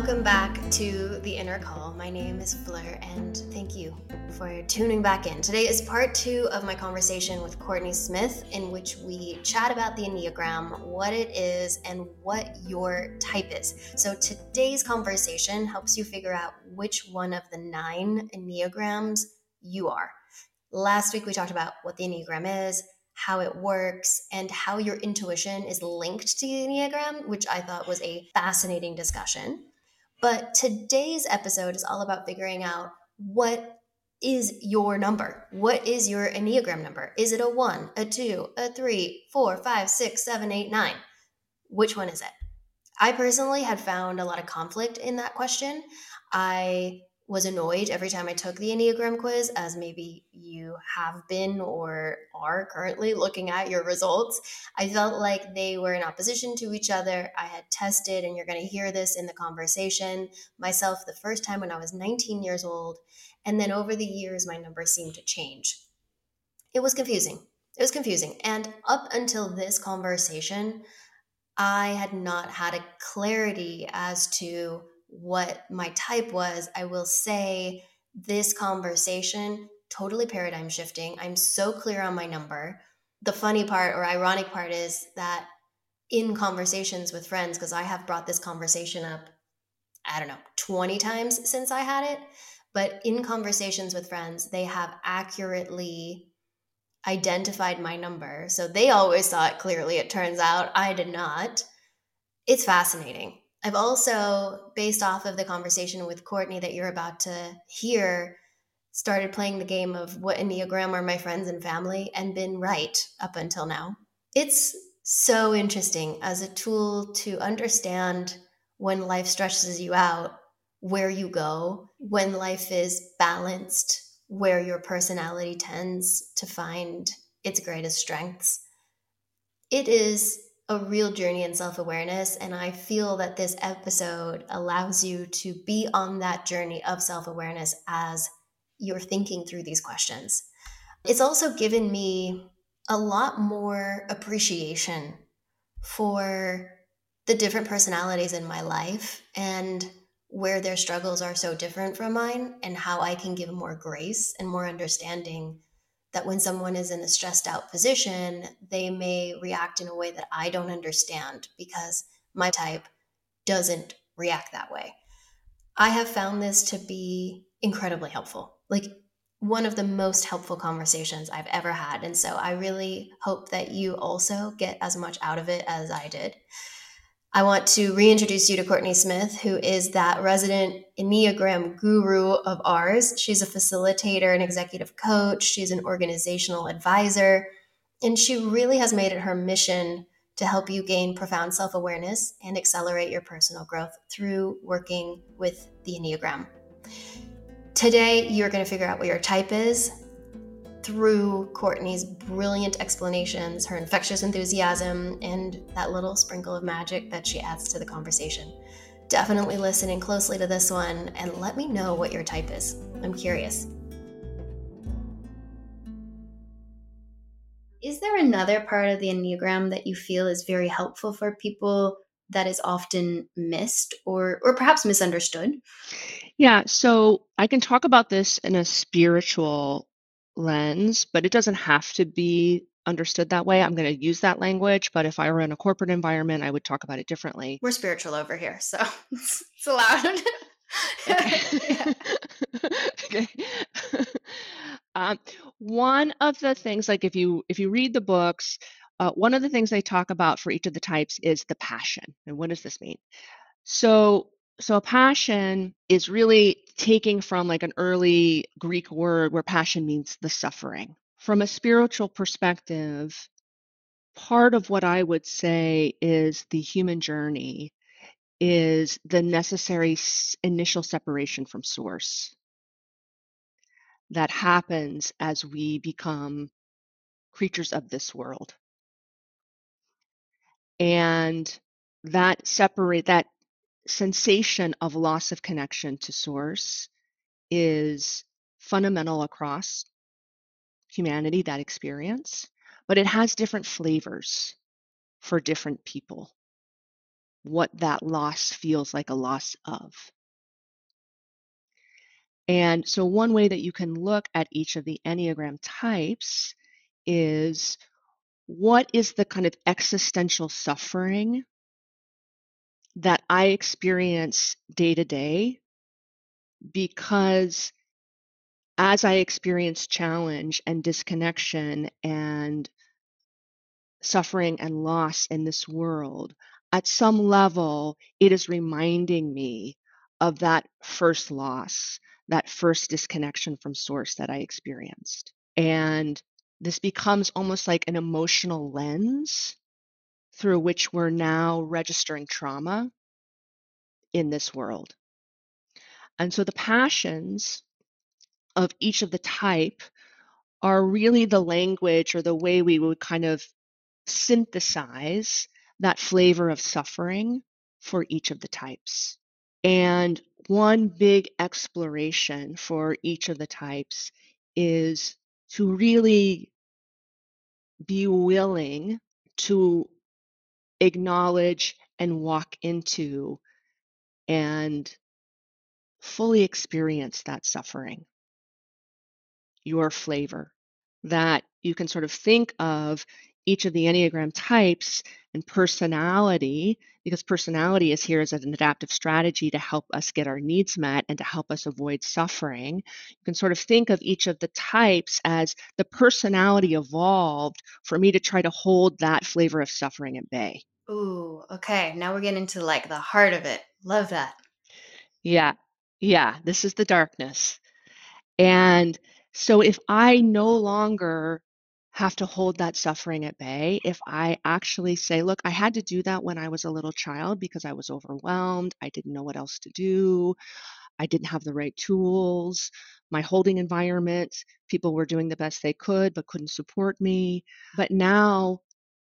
Welcome back to the inner call. My name is Fleur, and thank you for tuning back in. Today is part two of my conversation with Courtney Smith, in which we chat about the Enneagram, what it is, and what your type is. So today's conversation helps you figure out which one of the nine Enneagrams you are. Last week we talked about what the Enneagram is, how it works, and how your intuition is linked to the Enneagram, which I thought was a fascinating discussion. But today's episode is all about figuring out what is your number? What is your Enneagram number? Is it a one, a two, a three, four, five, six, seven, eight, nine? Which one is it? I personally had found a lot of conflict in that question. I was annoyed every time I took the Enneagram quiz, as maybe you have been or are currently looking at your results. I felt like they were in opposition to each other. I had tested, and you're going to hear this in the conversation, myself the first time when I was 19 years old. And then over the years, my numbers seemed to change. It was confusing. It was confusing. And up until this conversation, I had not had a clarity as to what my type was, I will say this conversation totally paradigm shifting. I'm so clear on my number. The funny part or ironic part is that in conversations with friends, because I have brought this conversation up, I don't know, 20 times since I had it, but in conversations with friends, they have accurately identified my number. So they always saw it clearly. It turns out I did not. It's fascinating. I've also, based off of the conversation with Courtney that you're about to hear, started playing the game of what Enneagram are my friends and family and been right up until now. It's so interesting as a tool to understand when life stresses you out, where you go, when life is balanced, where your personality tends to find its greatest strengths. It is a real journey in self awareness. And I feel that this episode allows you to be on that journey of self awareness as you're thinking through these questions. It's also given me a lot more appreciation for the different personalities in my life and where their struggles are so different from mine, and how I can give more grace and more understanding that when someone is in a stressed out position, they may react in a way that I don't understand because my type doesn't react that way. I have found this to be incredibly helpful. Like one of the most helpful conversations I've ever had. And so I really hope that you also get as much out of it as I did. I want to reintroduce you to Courtney Smith, who is that resident Enneagram guru of ours. She's a facilitator and executive coach, she's an organizational advisor, and she really has made it her mission to help you gain profound self awareness and accelerate your personal growth through working with the Enneagram. Today, you're going to figure out what your type is through Courtney's brilliant explanations, her infectious enthusiasm, and that little sprinkle of magic that she adds to the conversation. Definitely listening closely to this one and let me know what your type is. I'm curious. Is there another part of the Enneagram that you feel is very helpful for people that is often missed or or perhaps misunderstood? Yeah, so I can talk about this in a spiritual lens, but it doesn't have to be understood that way. I'm going to use that language, but if I were in a corporate environment, I would talk about it differently. We're spiritual over here, so it's, it's allowed. okay. okay. um, one of the things, like if you if you read the books, uh, one of the things they talk about for each of the types is the passion. And what does this mean? So so a passion is really taking from like an early Greek word where passion means the suffering. From a spiritual perspective, part of what I would say is the human journey is the necessary initial separation from source that happens as we become creatures of this world. And that separate that sensation of loss of connection to source is fundamental across humanity, that experience, but it has different flavors for different people. what that loss feels like a loss of. And so, one way that you can look at each of the Enneagram types is what is the kind of existential suffering that I experience day to day because as I experience challenge and disconnection and suffering and loss in this world, at some level, it is reminding me of that first loss, that first disconnection from source that I experienced. And this becomes almost like an emotional lens through which we're now registering trauma in this world. And so the passions of each of the type are really the language or the way we would kind of synthesize that flavor of suffering for each of the types. And one big exploration for each of the types is to really be willing to acknowledge and walk into and fully experience that suffering your flavor, that you can sort of think of each of the Enneagram types and personality, because personality is here as an adaptive strategy to help us get our needs met and to help us avoid suffering. You can sort of think of each of the types as the personality evolved for me to try to hold that flavor of suffering at bay. Ooh, okay. Now we're getting to like the heart of it. Love that. Yeah. Yeah. This is the darkness. And so if I no longer have to hold that suffering at bay, if I actually say, look, I had to do that when I was a little child because I was overwhelmed, I didn't know what else to do, I didn't have the right tools, my holding environment, people were doing the best they could but couldn't support me. But now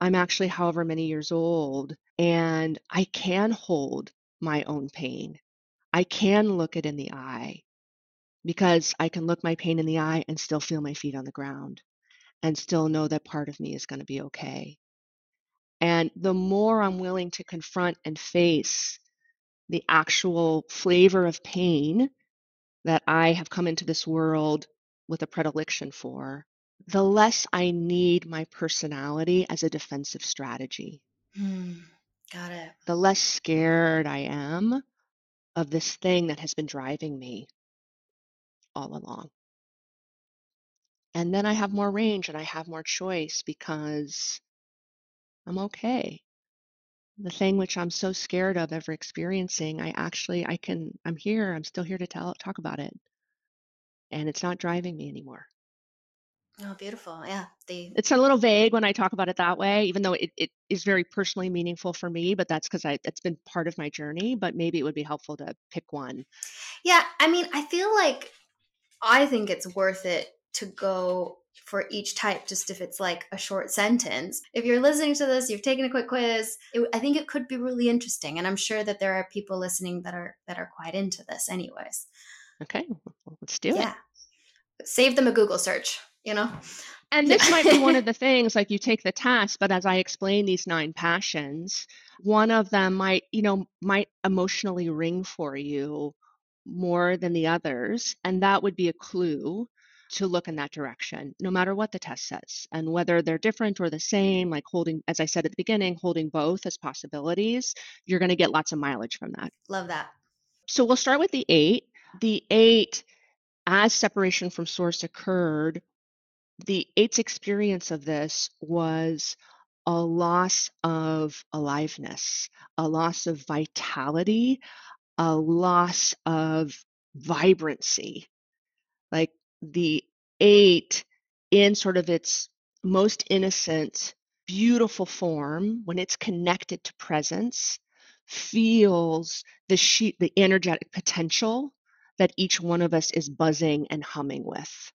I'm actually however many years old and I can hold my own pain. I can look it in the eye because I can look my pain in the eye and still feel my feet on the ground and still know that part of me is going to be okay. And the more I'm willing to confront and face the actual flavor of pain that I have come into this world with a predilection for, the less I need my personality as a defensive strategy. Hmm. Got it. The less scared I am of this thing that has been driving me all along. And then I have more range and I have more choice because I'm okay. The thing which I'm so scared of ever experiencing, I actually I can I'm here, I'm still here to tell talk about it. And it's not driving me anymore. Oh, beautiful. Yeah. The It's a little vague when I talk about it that way, even though it, it is very personally meaningful for me, but that's because I that's been part of my journey. But maybe it would be helpful to pick one. Yeah, I mean, I feel like I think it's worth it to go for each type just if it's like a short sentence if you're listening to this you've taken a quick quiz it, i think it could be really interesting and i'm sure that there are people listening that are that are quite into this anyways Okay, well, let's do it. yeah save them a google search you know And this might be one of the things like you take the test, but as I explain these nine passions, one of them might, you know, might emotionally ring for you more than the others. And that would be a clue to look in that direction, no matter what the test says. And whether they're different or the same, like holding, as I said at the beginning, holding both as possibilities, you're going to get lots of mileage from that. love that So we'll start with the eight. The eight, as separation from source occurred, the eight's experience of this was a loss of aliveness, a loss of vitality, a loss of vibrancy. Like the eight, in sort of its most innocent, beautiful form, when it's connected to presence, feels the sheet, the energetic potential that each one of us is buzzing and humming with.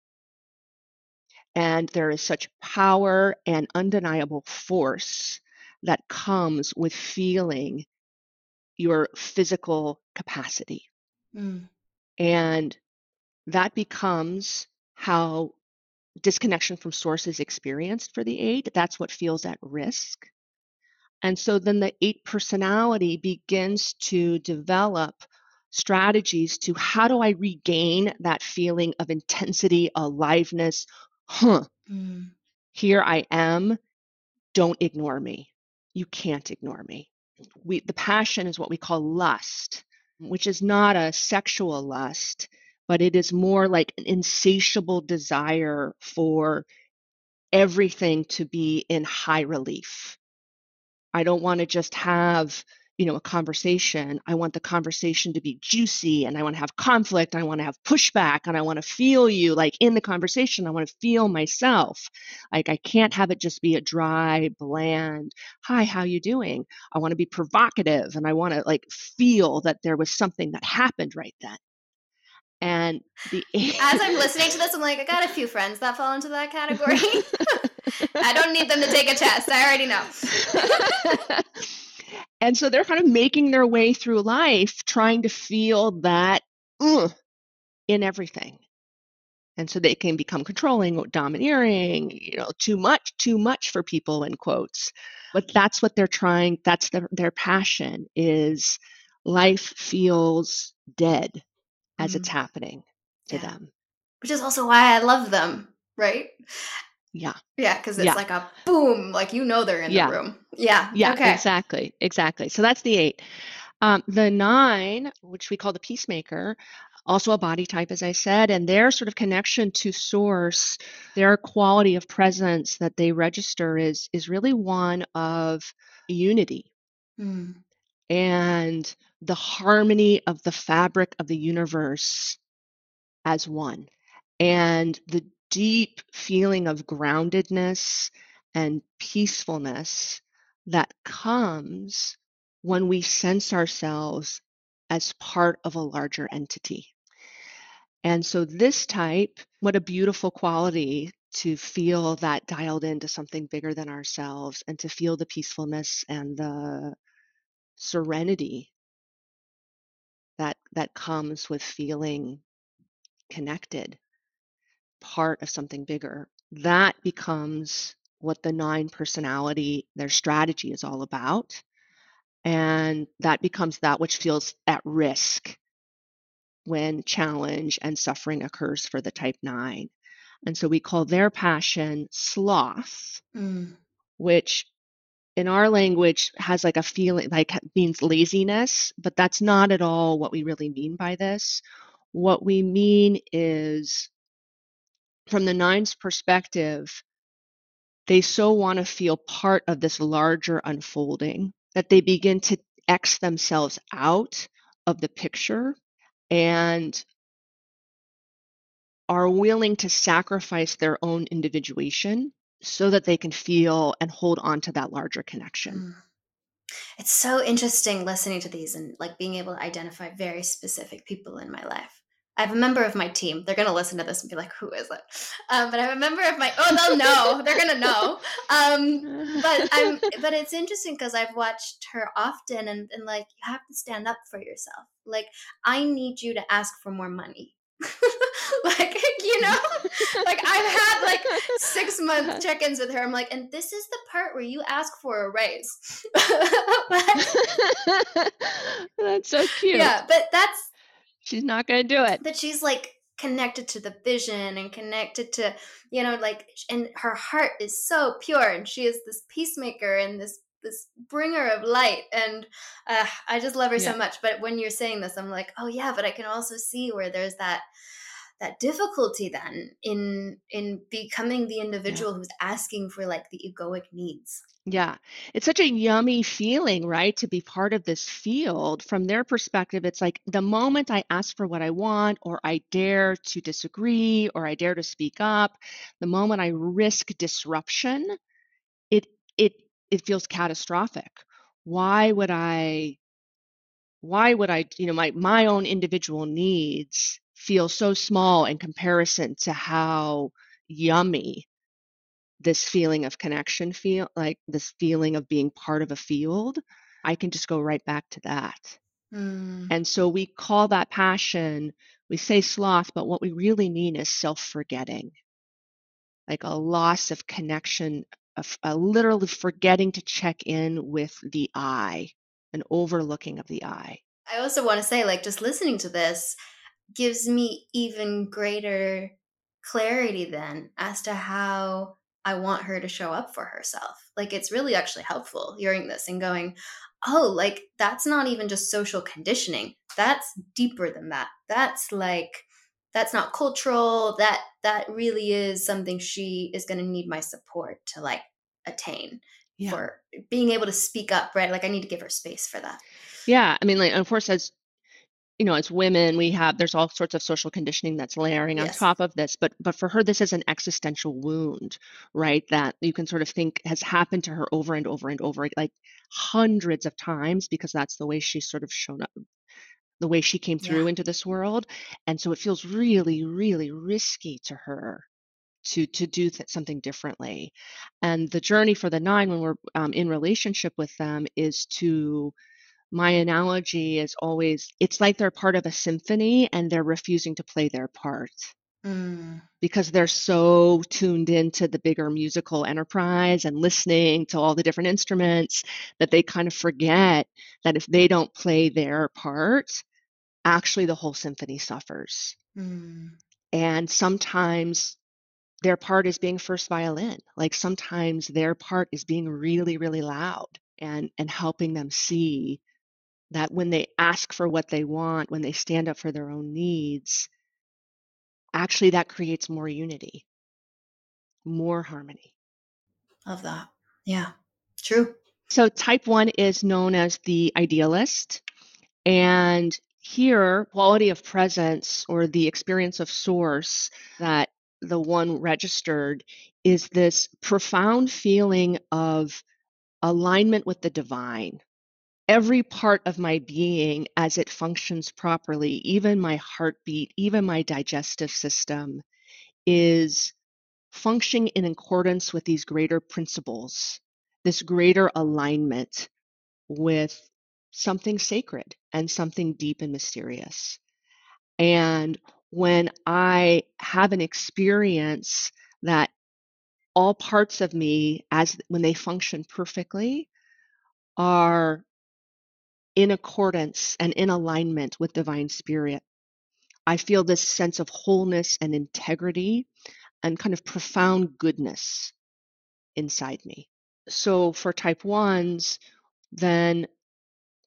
And there is such power and undeniable force that comes with feeling your physical capacity. Mm. And that becomes how disconnection from source is experienced for the eight. That's what feels at risk. And so then the eight personality begins to develop strategies to how do I regain that feeling of intensity, aliveness? Huh, mm. here I am. Don't ignore me. You can't ignore me. We, the passion is what we call lust, which is not a sexual lust, but it is more like an insatiable desire for everything to be in high relief. I don't want to just have, you know, a conversation. I want the conversation to be juicy and I want to have conflict. And I want to have pushback and I want to feel you like in the conversation. I want to feel myself. Like I can't have it just be a dry, bland, hi, how you doing? I want to be provocative and I want to like feel that there was something that happened right then. And the as I'm listening to this, I'm like, I got a few friends that fall into that category. I don't need them to take a test. I already know. And so they're kind of making their way through life trying to feel that in everything. And so they can become controlling, domineering, you know, too much, too much for people in quotes. But that's what they're trying, that's their, their passion is life feels dead as mm-hmm. it's happening to yeah. them. Which is also why I love them, right? Yeah. Yeah, because it's yeah. like a boom, like you know they're in yeah. the room. Yeah. Yeah, okay. exactly. Exactly. So that's the eight. Um, the nine, which we call the peacemaker, also a body type, as I said, and their sort of connection to source, their quality of presence that they register is is really one of unity. Mm. And the harmony of the fabric of the universe as one and the deep feeling of groundedness and peacefulness that comes when we sense ourselves as part of a larger entity. And so, this type, what a beautiful quality to feel that dialed into something bigger than ourselves and to feel the peacefulness and the serenity that that comes with feeling connected part of something bigger that becomes what the nine personality their strategy is all about and that becomes that which feels at risk when challenge and suffering occurs for the type 9 and so we call their passion sloth mm. which in our language has like a feeling like means laziness, but that's not at all what we really mean by this. What we mean is from the nine's perspective, they so want to feel part of this larger unfolding that they begin to X themselves out of the picture and are willing to sacrifice their own individuation so that they can feel and hold on to that larger connection. Mm. It's so interesting listening to these and like being able to identify very specific people in my life. I have a member of my team. They're going to listen to this and be like, "Who is it?" Um, but I have a member of my. Oh, they'll know. They're going to know. Um, but I'm. But it's interesting because I've watched her often, and, and like you have to stand up for yourself. Like I need you to ask for more money. like you know like i've had like six month check-ins with her i'm like and this is the part where you ask for a raise that's so cute yeah but that's she's not gonna do it but she's like connected to the vision and connected to you know like and her heart is so pure and she is this peacemaker and this this bringer of light and uh, i just love her yeah. so much but when you're saying this i'm like oh yeah but i can also see where there's that that difficulty then in in becoming the individual yeah. who's asking for like the egoic needs. Yeah. It's such a yummy feeling right to be part of this field. From their perspective it's like the moment i ask for what i want or i dare to disagree or i dare to speak up the moment i risk disruption it it it feels catastrophic. Why would i why would i you know my my own individual needs feel so small in comparison to how yummy this feeling of connection feel like this feeling of being part of a field i can just go right back to that mm. and so we call that passion we say sloth but what we really mean is self-forgetting like a loss of connection a, a literally forgetting to check in with the I, an overlooking of the I. I also want to say, like, just listening to this gives me even greater clarity then as to how I want her to show up for herself. Like, it's really actually helpful hearing this and going, oh, like, that's not even just social conditioning. That's deeper than that. That's like, that's not cultural. That, that really is something she is going to need my support to like attain yeah. for being able to speak up, right? Like, I need to give her space for that. Yeah. I mean, like, of course, as you know as women we have there's all sorts of social conditioning that's layering yes. on top of this but but for her this is an existential wound right that you can sort of think has happened to her over and over and over like hundreds of times because that's the way she's sort of shown up the way she came through yeah. into this world and so it feels really really risky to her to to do th- something differently and the journey for the nine when we're um, in relationship with them is to my analogy is always it's like they're part of a symphony and they're refusing to play their part mm. because they're so tuned into the bigger musical enterprise and listening to all the different instruments that they kind of forget that if they don't play their part actually the whole symphony suffers mm. and sometimes their part is being first violin like sometimes their part is being really really loud and and helping them see that when they ask for what they want, when they stand up for their own needs, actually that creates more unity, more harmony. Love that. Yeah, true. So, type one is known as the idealist. And here, quality of presence or the experience of source that the one registered is this profound feeling of alignment with the divine every part of my being as it functions properly, even my heartbeat, even my digestive system, is functioning in accordance with these greater principles, this greater alignment with something sacred and something deep and mysterious. And when I have an experience that all parts of me, as when they function perfectly, are in accordance and in alignment with divine spirit. I feel this sense of wholeness and integrity and kind of profound goodness inside me. So for type ones, then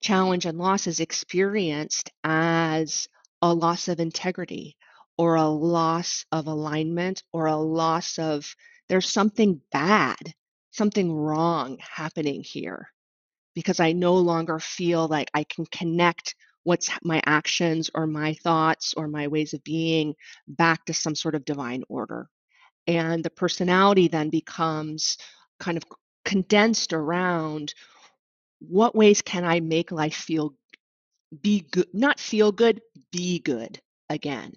challenge and loss is experienced as a loss of integrity or a loss of alignment or a loss of there's something bad, something wrong happening here because I no longer feel like I can connect what's my actions or my thoughts or my ways of being back to some sort of divine order. And the personality then becomes kind of condensed around what ways can I make life feel be good, not feel good, be good again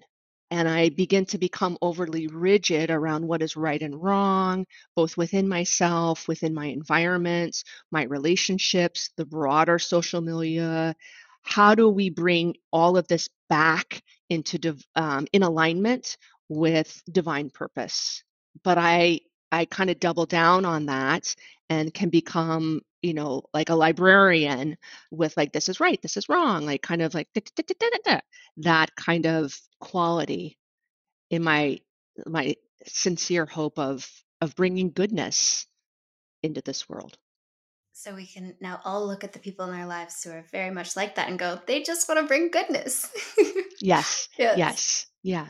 and I begin to become overly rigid around what is right and wrong, both within myself, within my environments, my relationships, the broader social milieu. How do we bring all of this back into um, in alignment with divine purpose? But I I kind of double down on that and can become you know like a librarian with like this is right this is wrong like kind of like that kind of quality in my my sincere hope of of bringing goodness into this world. So we can now all look at the people in our lives who are very much like that and go they just want to bring goodness. Yes, yes. yes yeah.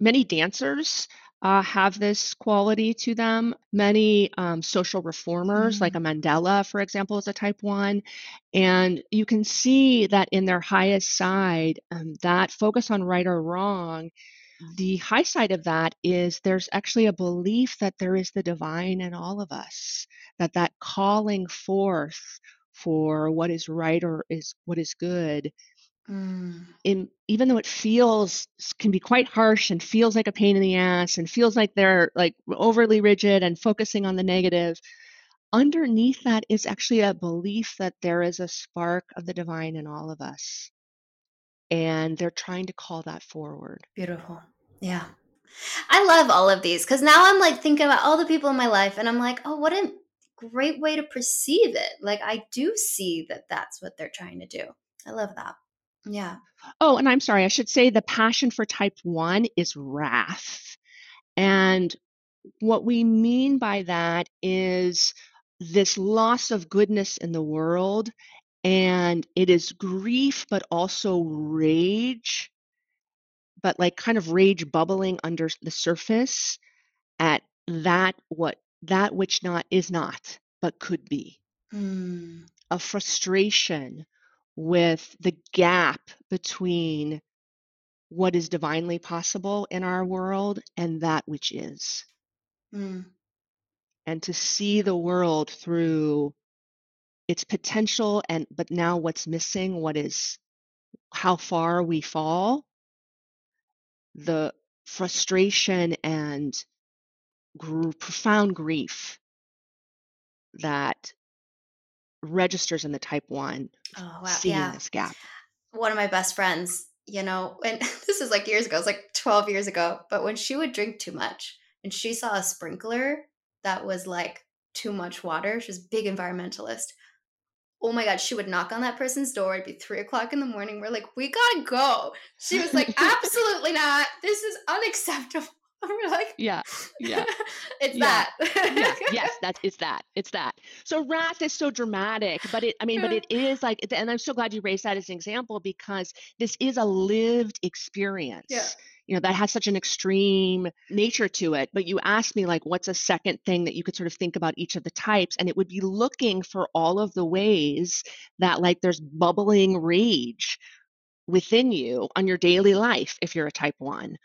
Many dancers uh, have this quality to them. Many um, social reformers, mm-hmm. like a Mandela, for example, is a type one. And you can see that in their highest side, um, that focus on right or wrong. The high side of that is there's actually a belief that there is the divine in all of us, that that calling forth for what is right or is what is good Mm. In, even though it feels can be quite harsh and feels like a pain in the ass and feels like they're like overly rigid and focusing on the negative, underneath that is actually a belief that there is a spark of the divine in all of us. And they're trying to call that forward. Beautiful. Yeah. I love all of these because now I'm like thinking about all the people in my life and I'm like, oh, what a great way to perceive it. Like, I do see that that's what they're trying to do. I love that. Yeah. Oh, and I'm sorry, I should say the passion for type 1 is wrath. And what we mean by that is this loss of goodness in the world and it is grief but also rage but like kind of rage bubbling under the surface at that what that which not is not but could be Mm. a frustration with the gap between what is divinely possible in our world and that which is Mm. and to see the world through its potential and but now what's missing what is how far we fall the frustration and gr- profound grief that registers in the type 1 Oh, wow. seeing Yeah. this gap One of my best friends, you know, and this is like years ago, it's like 12 years ago, but when she would drink too much and she saw a sprinkler that was like too much water, she's a big environmentalist. Oh my God, she would knock on that person's door. It'd be three o'clock in the morning. We're like, we gotta go. She was like, absolutely not. This is unacceptable. We're like, yeah yeah it's Yeah. that. yeah yes that it's that it's that so wrath is so dramatic but it i mean but it is like and i'm so glad you raised that as an example because this is a lived experience Yeah. you know that has such an extreme nature to it but you asked me like what's a second thing that you could sort of think about each of the types and it would be looking for all of the ways that like there's bubbling rage within you on your daily life if you're a type 1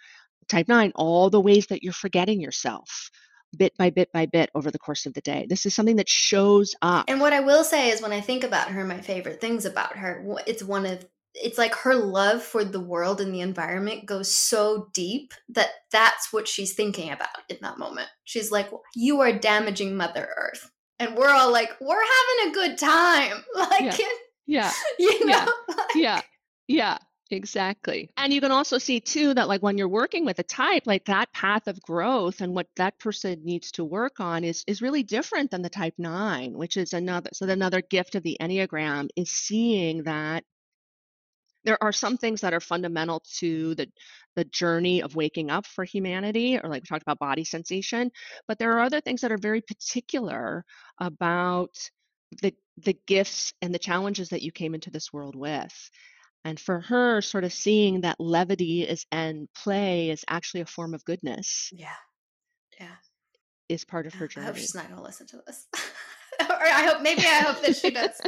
type 9 all the ways that you're forgetting yourself bit by bit by bit over the course of the day this is something that shows up And what I will say is when I think about her, my favorite things about her, it's one of it's like her love for the world and the environment goes so deep that that's what she's thinking about in that moment. She's like, "You are damaging Mother Earth." And we're all like, "We're having a good time." Like, yeah you know, Yeah. yeah yeah exactly. And you can also see too that like when you're working with a type like that path of growth and what that person needs to work on is is really different than the type 9 which is another so another gift of the enneagram is seeing that there are some things that are fundamental to the the journey of waking up for humanity or like we talked about body sensation but there are other things that are very particular about the the gifts and the challenges that you came into this world with and for her sort of seeing that levity is and play is actually a form of goodness yeah, yeah. is part of her journey. I hope she's not going to listen to this, or I hope maybe I hope that she does.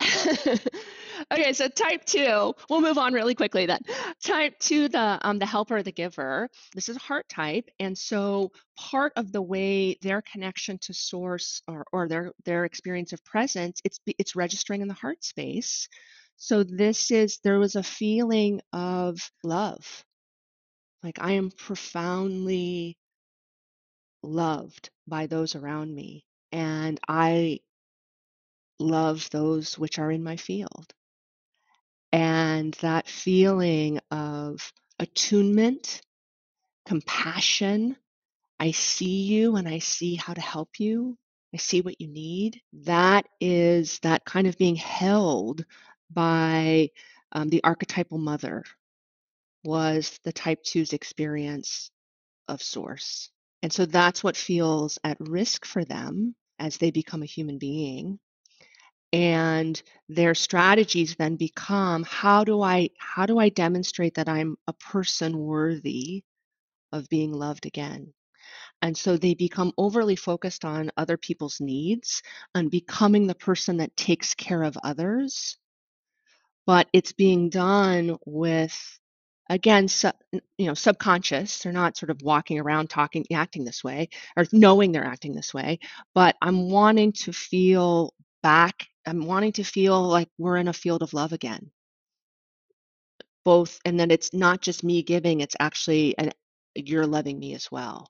okay, so type two, we'll move on really quickly then. Type two, the um the helper, the giver. This is a heart type, and so part of the way their connection to source or, or their their experience of presence, it's it's registering in the heart space. So this is there was a feeling of love, like I am profoundly loved by those around me, and I love those which are in my field. And that feeling of attunement, compassion, I see you and I see how to help you. I see what you need. That is that kind of being held by um, the archetypal mother was the type two's experience of source. And so that's what feels at risk for them as they become a human being and their strategies then become how do i how do i demonstrate that i'm a person worthy of being loved again and so they become overly focused on other people's needs and becoming the person that takes care of others but it's being done with again su- you know subconscious. They're not sort of walking around talking acting this way or knowing they're acting this way but i'm wanting to feel back i'm wanting to feel like we're in a field of love again. Both and then it's not just me giving it's actually an, you're loving me as well.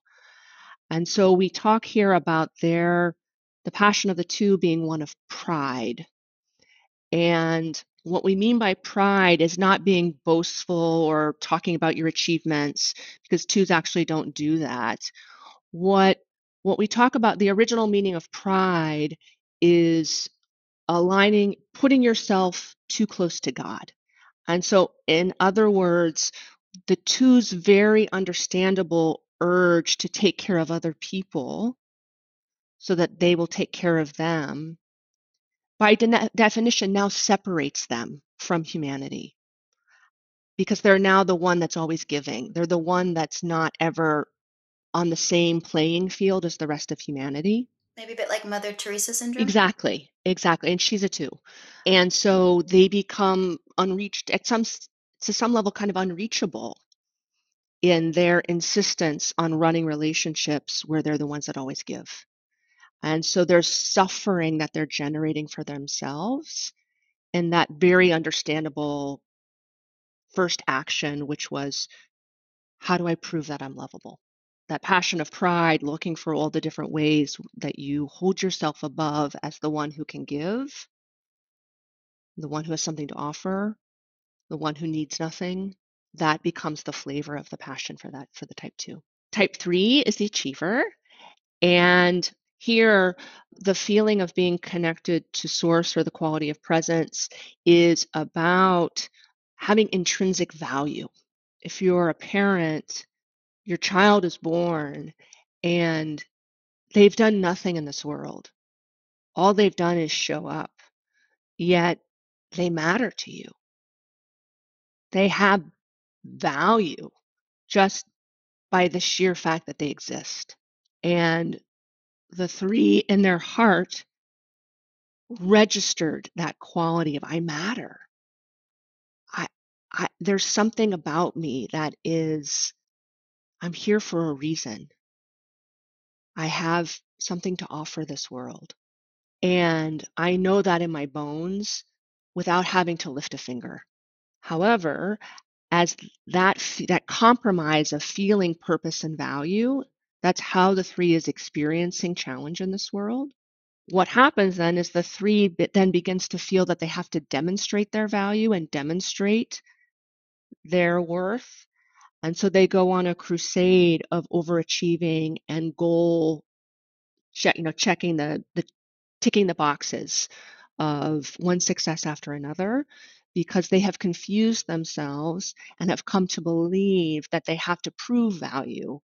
And so we talk here about their the passion of the two being one of pride And what we mean by pride is not being boastful or talking about your achievements, because twos actually don't do that. What what we talk about, the original meaning of pride is aligning, putting yourself too close to God. And so, in other words, the two's very understandable urge to take care of other people so that they will take care of them, by de- definition, now separates them from humanity because they're now the one that's always giving. They're the one that's not ever on the same playing field as the rest of humanity. Maybe a bit like Mother Teresa syndrome. Exactly, exactly. And she's a two. And so they become unreached at some to some level kind of unreachable in their insistence on running relationships where they're the ones that always give. And so there's suffering that they're generating for themselves and that very understandable first action, which was, how do I prove that I'm lovable? That passion of pride, looking for all the different ways that you hold yourself above as the one who can give, the one who has something to offer, the one who needs nothing, that becomes the flavor of the passion for that for the type 2. Type 3 is the achiever and here the feeling of being connected to source or the quality of presence is about having intrinsic value. If you're a parent, your child is born and they've done nothing in this world. All they've done is show up, yet they matter to you. They have value just by the sheer fact that they exist. And the three in their heart registered that quality of I matter. I, I there's something about me that is I'm here for a reason. I have something to offer this world. And I know that in my bones without having to lift a finger. However, as that that compromise of feeling purpose and value that's how the three is experiencing challenge in this world. What happens then is the three then begins to feel that they have to demonstrate their value and demonstrate their worth. And so they go on a crusade of overachieving and goal you know checking the the ticking the boxes of one success after another because they have confused themselves and have come to believe that they have to prove value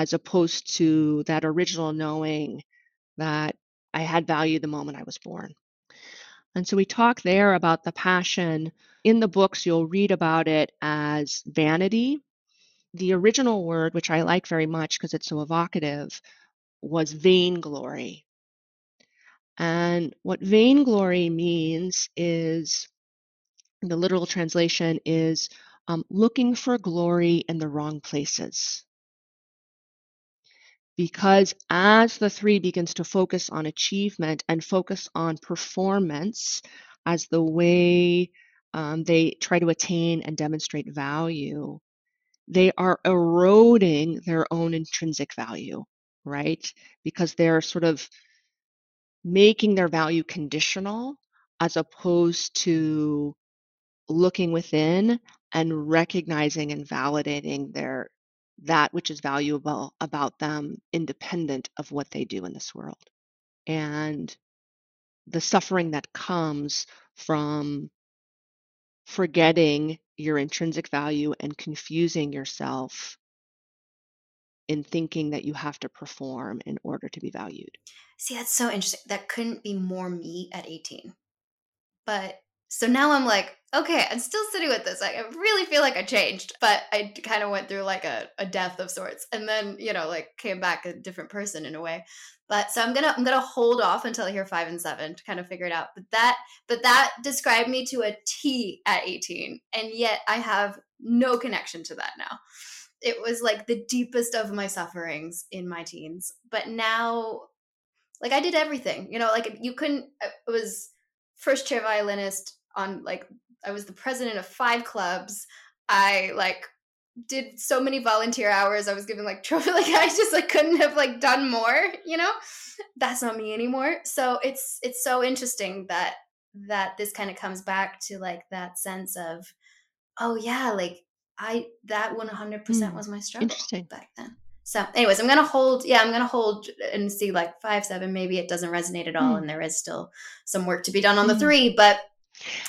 as opposed to that original knowing that I had value the moment I was born. And so we talk there about the passion. In the books, you'll read about it as vanity. The original word, which I like very much because it's so evocative, was vainglory. And what vainglory means is the literal translation is um, looking for glory in the wrong places. Because as the three begins to focus on achievement and focus on performance as the way um, they try to attain and demonstrate value, they are eroding their own intrinsic value, right? Because they're sort of making their value conditional as opposed to looking within and recognizing and validating their that which is valuable about them independent of what they do in this world and the suffering that comes from forgetting your intrinsic value and confusing yourself in thinking that you have to perform in order to be valued. See, that's so interesting. That couldn't be more me at 18. But so now I'm like, okay, I'm still sitting with this. I really feel like I changed, but I kind of went through like a, a death of sorts, and then you know, like came back a different person in a way. But so I'm gonna I'm gonna hold off until I hear five and seven to kind of figure it out. But that but that described me to a T at 18, and yet I have no connection to that now. It was like the deepest of my sufferings in my teens, but now, like I did everything. You know, like you couldn't. Uh, it was first chair violinist on like I was the president of five clubs. I like did so many volunteer hours. I was given like trophy like I just like couldn't have like done more, you know? That's not me anymore. So it's it's so interesting that that this kind of comes back to like that sense of, oh yeah, like I that 100% mm, was my struggle back then. So, anyways, I'm gonna hold. Yeah, I'm gonna hold and see like five, seven. Maybe it doesn't resonate at all, mm. and there is still some work to be done on the mm. three. But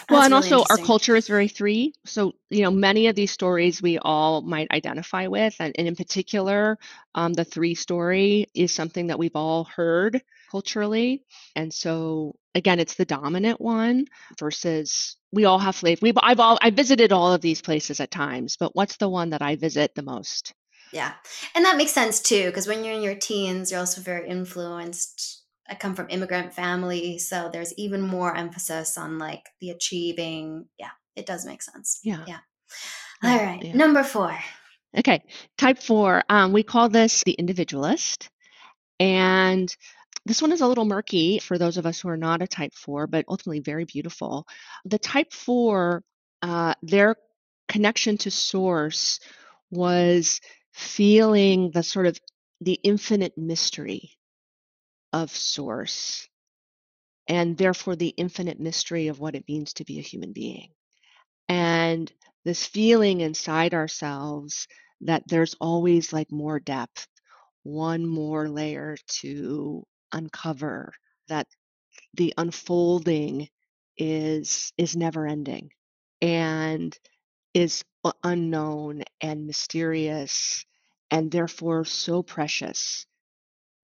well, and really also our culture is very three. So you know, many of these stories we all might identify with, and, and in particular, um, the three story is something that we've all heard culturally, and so again, it's the dominant one versus we all have flavor. We've, I've all I visited all of these places at times, but what's the one that I visit the most? Yeah. And that makes sense too, because when you're in your teens, you're also very influenced. I come from immigrant family, so there's even more emphasis on like the achieving. Yeah, it does make sense. Yeah. Yeah. All right. Yeah. Number four. Okay. Type four. Um, we call this the individualist. And this one is a little murky for those of us who are not a type four, but ultimately very beautiful. The type four, uh, their connection to source was feeling the sort of the infinite mystery of source and therefore the infinite mystery of what it means to be a human being and this feeling inside ourselves that there's always like more depth one more layer to uncover that the unfolding is is never ending and is unknown and mysterious and therefore so precious.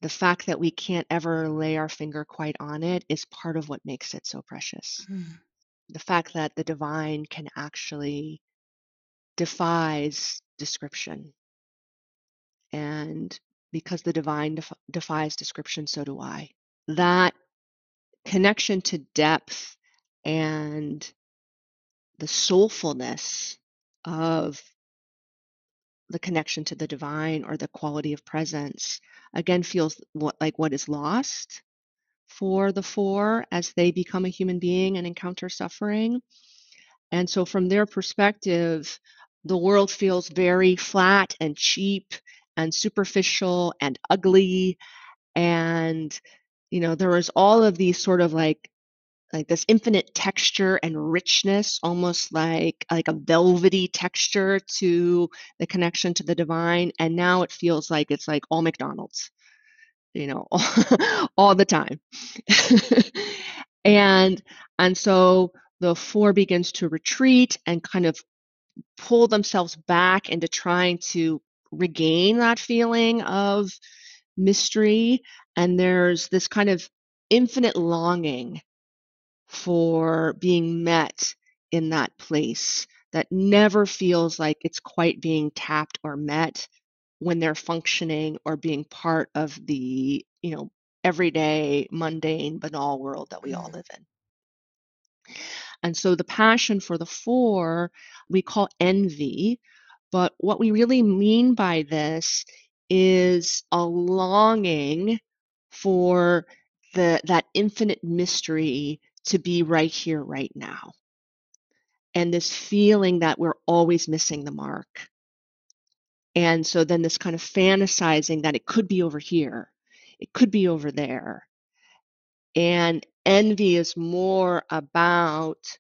The fact that we can't ever lay our finger quite on it is part of what makes it so precious. Mm. The fact that the divine can actually defies description. And because the divine def- defies description, so do I. That connection to depth and the soulfulness of the connection to the divine or the quality of presence again feels like what is lost for the four as they become a human being and encounter suffering. And so, from their perspective, the world feels very flat and cheap and superficial and ugly. And, you know, there is all of these sort of like like this infinite texture and richness almost like like a velvety texture to the connection to the divine and now it feels like it's like all mcdonald's you know all, the time. And and so the four begins to retreat and kind of pull themselves back into trying to regain that feeling of mystery and there's this kind of infinite longing for being met in that place that never feels like it's quite being tapped or met when they're functioning or being part of the, you know, everyday, mundane, banal world that we all mm. live in. And so the passion for the four we call envy, but what we really mean by this is a longing for the that infinite mystery to be right here, right now. And this feeling that we're always missing the mark. And so then this kind of fantasizing that it could be over here, it could be over there. And envy is more about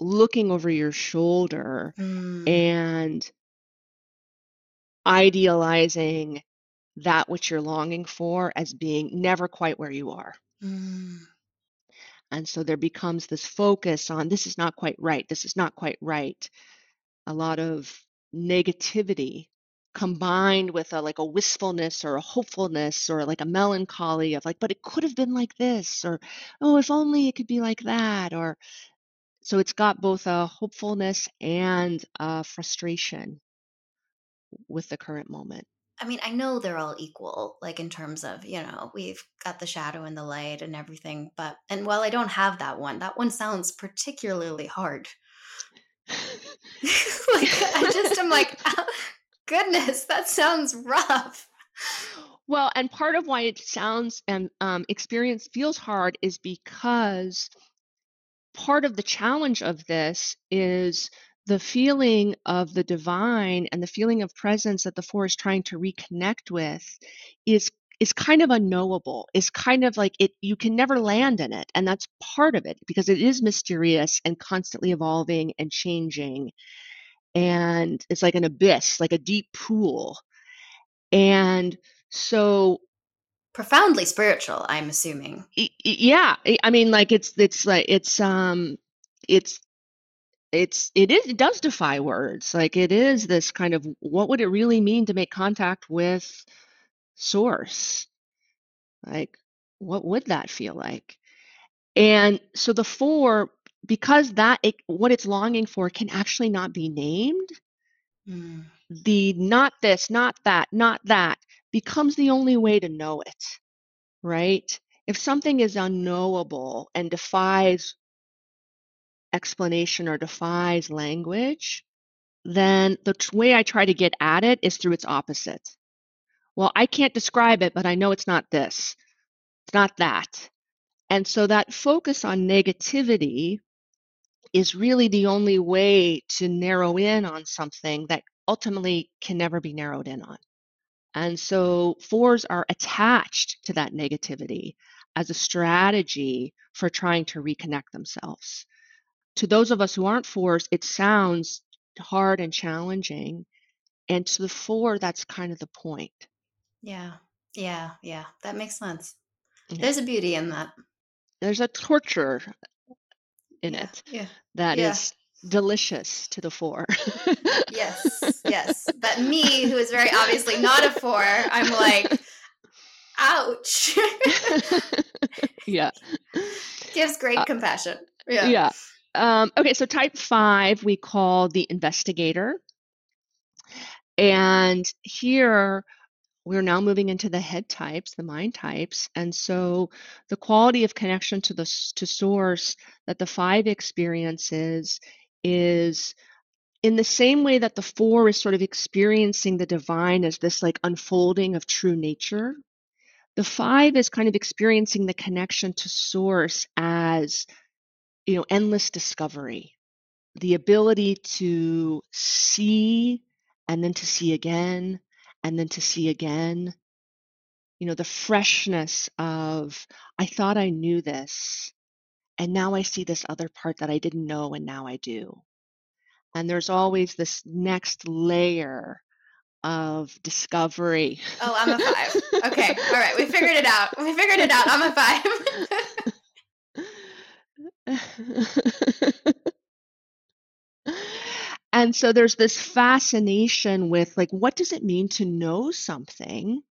looking over your shoulder mm. and idealizing that which you're longing for as being never quite where you are. Mm. And so there becomes this focus on this is not quite right, this is not quite right. A lot of negativity combined with a like a wistfulness or a hopefulness or like a melancholy of like but it could have been like this or oh if only it could be like that or so it's got both a hopefulness and a frustration with the current moment I mean, I know they're all equal, like in terms of, you know, we've got the shadow and the light and everything. But, and while I don't have that one, that one sounds particularly hard. like, I just am like, oh, goodness, that sounds rough. Well, and part of why it sounds and um, experience feels hard is because part of the challenge of this is the feeling of the divine and the feeling of presence that the four is trying to reconnect with is is kind of unknowable. Is kind of like it you can never land in it and that's part of it because it is mysterious and constantly evolving and changing. And it's like an abyss like a deep pool. And so profoundly spiritual i'm assuming. Yeah. I mean like it's it's like it's um it's it's it is it does defy words like it is this kind of what would it really mean to make contact with source? Like what would that feel like? And so the four because that it, what it's longing for can actually not be named mm. the not this not that not that becomes the only way to know it right? If something is unknowable and defies explanation or defies language, then the way I try to get at it is through its opposite. Well, I can't describe it, but I know it's not this. It's not that. And so that focus on negativity is really the only way to narrow in on something that ultimately can never be narrowed in on. And so fours are attached to that negativity as a strategy for trying to reconnect themselves to those of us who aren't fours, it sounds hard and challenging. And to the four, that's kind of the point. Yeah. Yeah. Yeah. That makes sense. Yeah. There's a beauty in that. There's a torture in yeah. it yeah. that yeah. is delicious to the four. yes. Yes. But me, who is very obviously not a four, I'm like, ouch. yeah. Gives great uh, compassion. Yeah. Yeah. Um, okay, so type five we call the investigator. And here we're now moving into the head types, the mind types. And so the quality of connection to the to source that the five experiences is in the same way that the four is sort of experiencing the divine as this like unfolding of true nature. The five is kind of experiencing the connection to source as you know endless discovery. The ability to see and then to see again and then to see again. You know the freshness of i thought i knew this and now i see this other part that i didn't know and now i do. And there's always this next layer of discovery. Oh i'm a five. Okay. All right. We figured it out. We figured it out. I'm a five and so there's this fascination with like what does it mean to know something?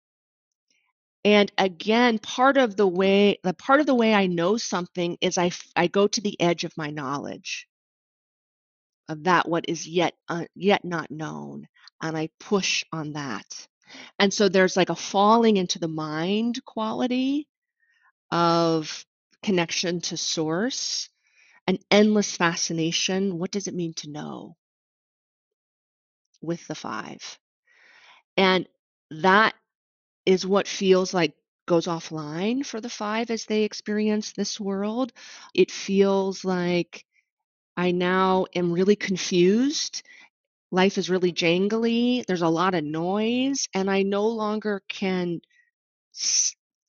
And again part of the way the part of the way i know something is i i go to the edge of my knowledge of that what is yet uh, yet not known and i push on that. And so there's like a falling into the mind quality of connection to source, an endless fascination. What does it mean to know? With the five. And that is what feels like goes offline for the five as they experience this world. It feels like I now am really confused. Life is really jangly. There's a lot of noise, and I no longer can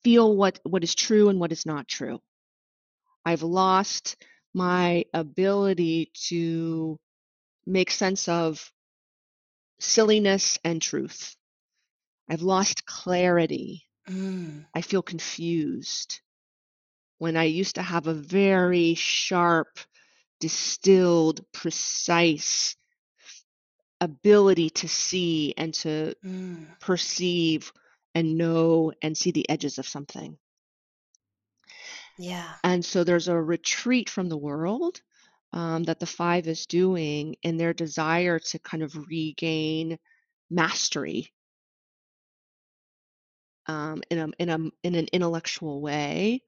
feel what, what is true and what is not true. I've lost my ability to make sense of silliness and truth. I've lost clarity. Mm. I feel confused. When I used to have a very sharp, distilled, precise ability to see and to mm. perceive and know and see the edges of something. Yeah. And so there's a retreat from the world um, that the five is doing in their desire to kind of regain mastery um, in a in a in an intellectual way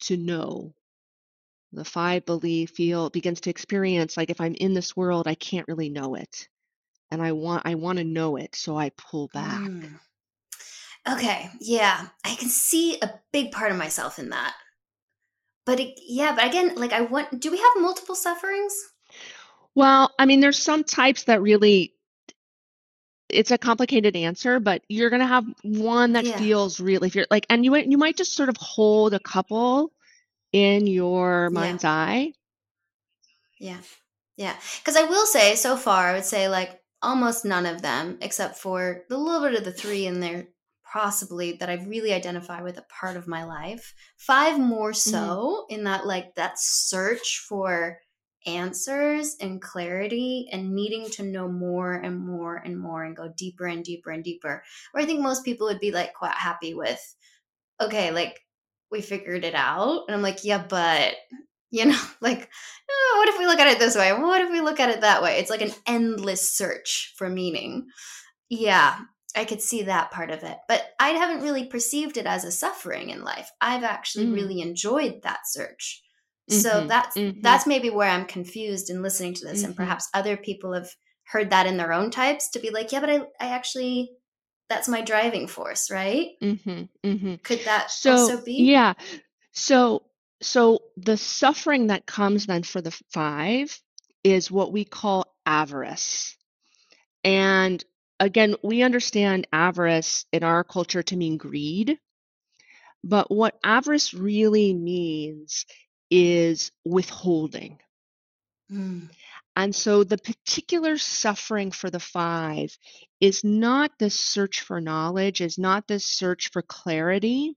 to know. The five believe feel begins to experience like if I'm in this world, I can't really know it, and I want I want to know it, so I pull back. Mm. Okay, yeah, I can see a big part of myself in that but it, yeah but again like i want do we have multiple sufferings well i mean there's some types that really it's a complicated answer, but you're going to have one that Yeah. feels really, if you're like, and you might, you might just sort of hold a couple in your Yeah. mind's eye. Yeah. Yeah. Because I will say, so far, I would say like almost none of them, except for the little bit of the three in there, possibly that I really identify with a part of my life. Five more mm-hmm. so in that, like, that search for answers and clarity and needing to know more and more and more and go deeper and deeper and deeper. Where I think most people would be like quite happy with, okay, like, we figured it out. And I'm like, yeah, but you know like oh, what if we look at it this way what if we look at it that way it's like an endless search for meaning yeah i could see that part of it but i haven't really perceived it as a suffering in life i've actually Mm. really enjoyed that search so Mhm, that's mhm. that's maybe where i'm confused in listening to this and Mhm. perhaps other people have heard that in their own types to be like yeah but i, I actually that's my driving force right Mm-hmm, mm-hmm. could that So also be yeah, so so the suffering that comes then for the five is what we call avarice. And again, we understand avarice in our culture to mean greed, but what avarice really means is withholding. Mm, And so the particular suffering for the five is not the search for knowledge, is not the search for clarity.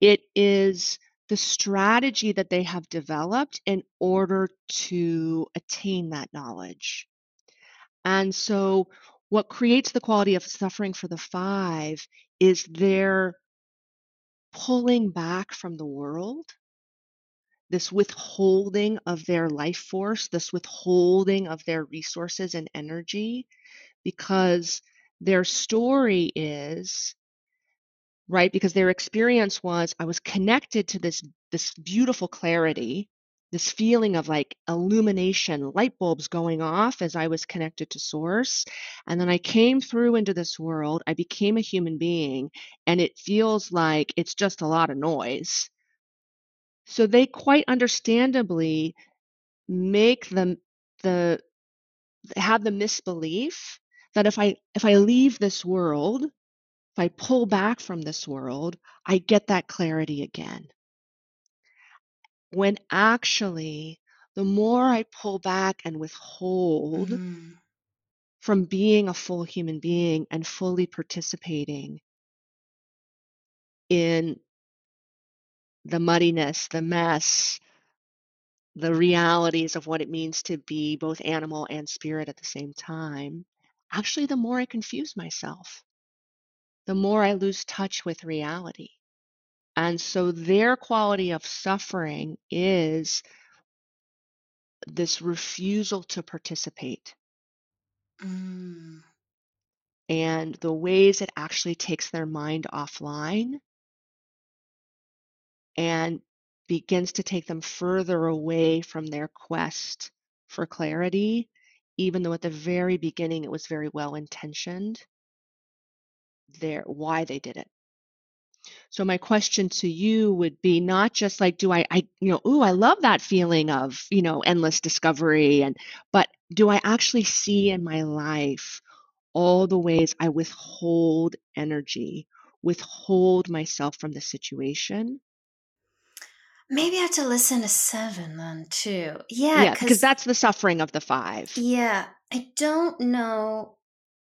It is the strategy that they have developed in order to attain that knowledge. And so what creates the quality of suffering for the five is their pulling back from the world this withholding of their life force, this withholding of their resources and energy, because their story is right because their experience was i was connected to this this beautiful clarity this feeling of like illumination light bulbs going off as i was connected to source and then i came through into this world i became a human being and it feels like it's just a lot of noise so they quite understandably make them the have the misbelief that if I if I leave this world, if I pull back from this world, I get that clarity again. When actually, the more I pull back and withhold mm, from being a full human being and fully participating in the muddiness, the mess, the realities of what it means to be both animal and spirit at the same time, actually, the more I confuse myself, the more I lose touch with reality. And so their quality of suffering is this refusal to participate mm. and the ways it actually takes their mind offline and begins to take them further away from their quest for clarity, even though at the very beginning it was very well intentioned, their why they did it. So my question to you would be not just like, do I, I, you know, ooh, I love that feeling of, you know, endless discovery and, but do I actually see in my life all the ways I withhold energy, withhold myself from the situation? Maybe I have to listen to seven then too. Yeah, because that's the suffering of the five. yeah, I don't know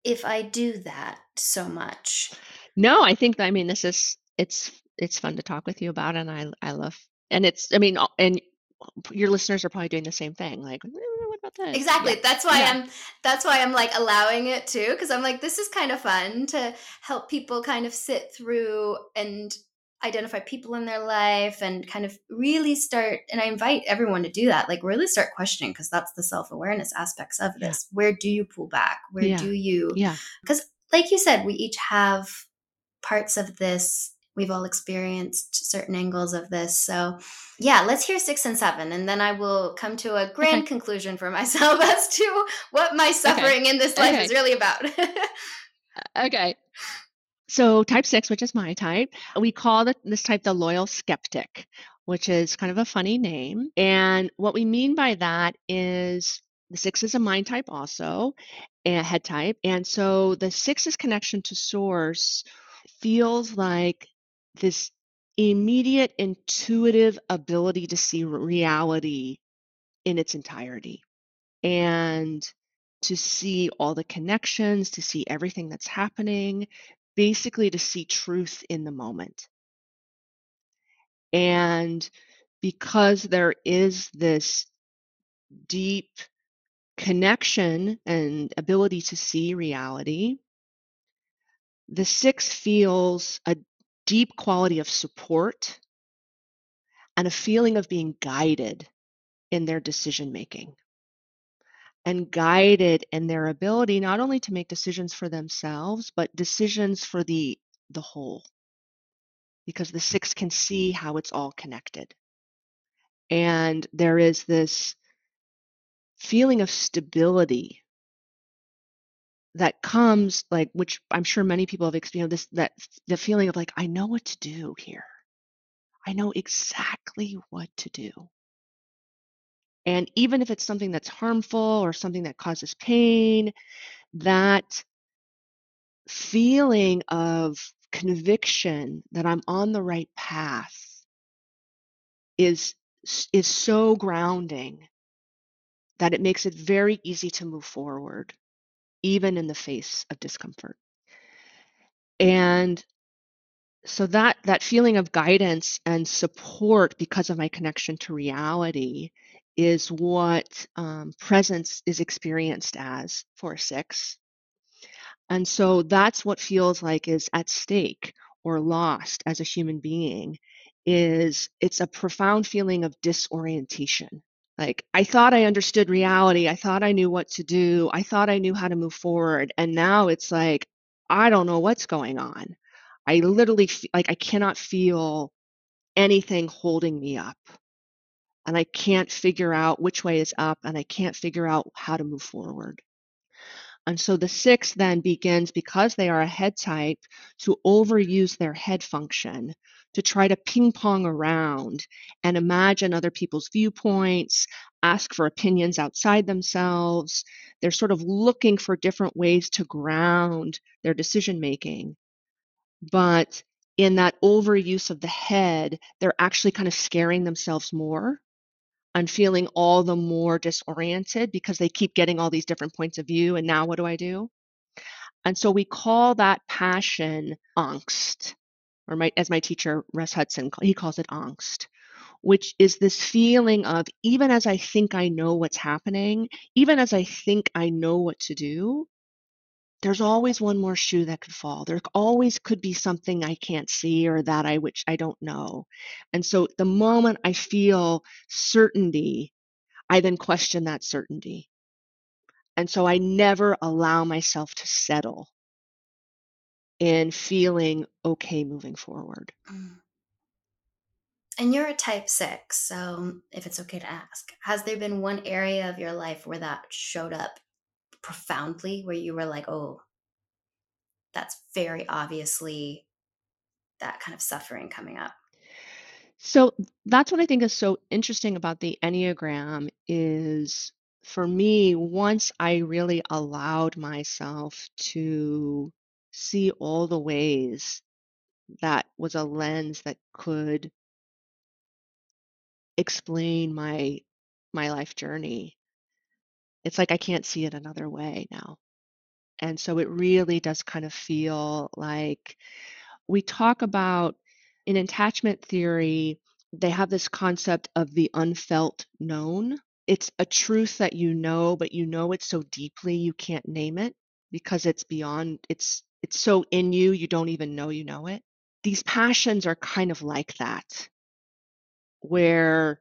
if I do that so much. No, I think, I mean, this is, it's, it's fun to talk with you about and I, I love, and it's, I mean, and your listeners are probably doing the same thing. Like, "Eh, what about that? Exactly. Yeah. That's why Yeah. I'm that's why I'm like allowing it too because I'm like this is kind of fun to help people kind of sit through and identify people in their life and kind of really start and I invite everyone to do that. Like really start questioning because that's the self-awareness aspects of Yeah. this. Where do you pull back? Where Yeah. do you Yeah. because like you said we each have parts of this we've all experienced certain angles of this so yeah let's hear six and seven and then i will come to a grand Okay. conclusion for myself as to what my suffering in this life Okay. is really about uh, Okay. So type six, which is my type, we call the, this type the loyal skeptic, which is kind of a funny name. And what we mean by that is The six is a mind type also, a head type. And so the six's connection to source feels like this immediate intuitive ability to see reality in its entirety and to see all the connections, to see everything that's happening, basically to see truth in the moment. And because there is this deep connection and ability to see reality, the six feels a deep quality of support and a feeling of being guided in their decision making and guided in their ability not only to make decisions for themselves but decisions for the the whole. Because the six can see how it's all connected. And there is this feeling of stability that comes like which i'm sure many people have experienced this that the feeling of like i know what to do here. I know exactly what to do. And even if it's something that's harmful or something that causes pain that feeling of conviction that i'm on the right path is is so grounding that it makes it very easy to move forward even in the face of discomfort. And so that that feeling of guidance and support because of my connection to reality is what um, presence is experienced as for a six. And so that's what feels like is at stake or lost as a human being is it's a profound feeling of disorientation like, I thought I understood reality. I thought I knew what to do. I thought I knew how to move forward. And now it's like, I don't know what's going on. I literally feel like I cannot feel anything holding me up. And I can't figure out which way is up and I can't figure out how to move forward. And so the six then begins, because they are a head type, to overuse their head function to try to ping pong around and imagine other people's viewpoints, ask for opinions outside themselves. They're sort of looking for different ways to ground their decision making. But in that overuse of the head, they're actually kind of scaring themselves more and feeling all the more disoriented because they keep getting all these different points of view. And now what do I do? And so we call that passion angst or my, as my teacher Russ Hudson, he calls it angst, which is this feeling of even as I think I know what's happening, even as I think I know what to do, there's always one more shoe that could fall. There always could be something I can't see or that I which I don't know. And so the moment I feel certainty, I then question that certainty. And so I never allow myself to settle in feeling okay moving forward. Mm. And you're a type six, so if it's okay to ask, has there been one area of your life where that showed up profoundly, where you were like, oh, that's very obviously that kind of suffering coming up? So that's what I think is so interesting about the Enneagram is for me, once I really allowed myself to see all the ways that was a lens that could explain my my life journey it's like i can't see it another way now and so it really does kind of feel like we talk about in attachment theory they have this concept of the unfelt known it's a truth that you know but you know it so deeply you can't name it because it's beyond it's it's so in you, you don't even know you know it. These passions are kind of like that, where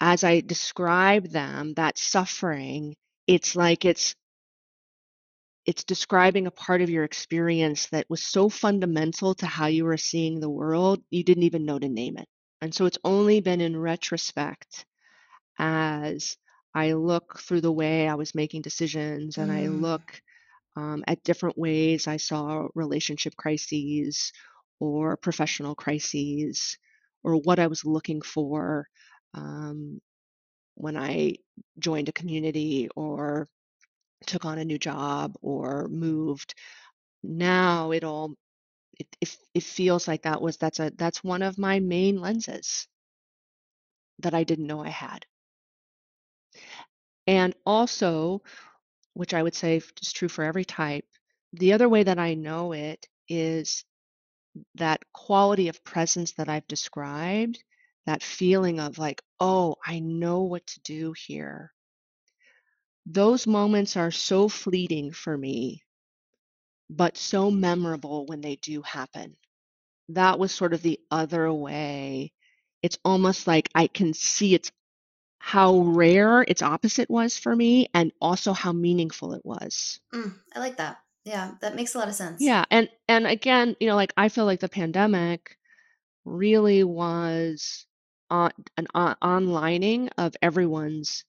as I describe them, that suffering, it's like it's it's describing a part of your experience that was so fundamental to how you were seeing the world, you didn't even know to name it. And so it's only been in retrospect as I look through the way I was making decisions and mm. I look um, at different ways. I saw relationship crises or professional crises or what I was looking for. Um, when I joined a community or took on a new job or moved. Now it all it, it, it feels like that was that's a that's one of my main lenses that I didn't know I had. And also, which I would say is true for every type, the other way that I know it is that quality of presence that I've described, that feeling of like, oh, I know what to do here. Those moments are so fleeting for me, but so memorable when they do happen. That was sort of the other way. It's almost like I can see its how rare its opposite was for me and also how meaningful it was. Mm, I like that. Yeah, that makes a lot of sense. Yeah, and and again, you know, like I feel like the pandemic really was on, an on, onlining of everyone's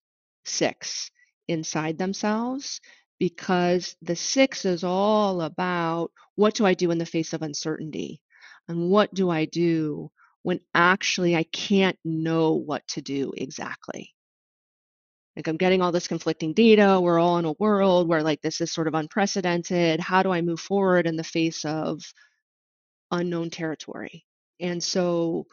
six inside themselves because the six is all about what do I do in the face of uncertainty and what do I do when actually I can't know what to do exactly. Like I'm getting all this conflicting data. We're all in a world where like this is sort of unprecedented. How do I move forward in the face of unknown territory? And so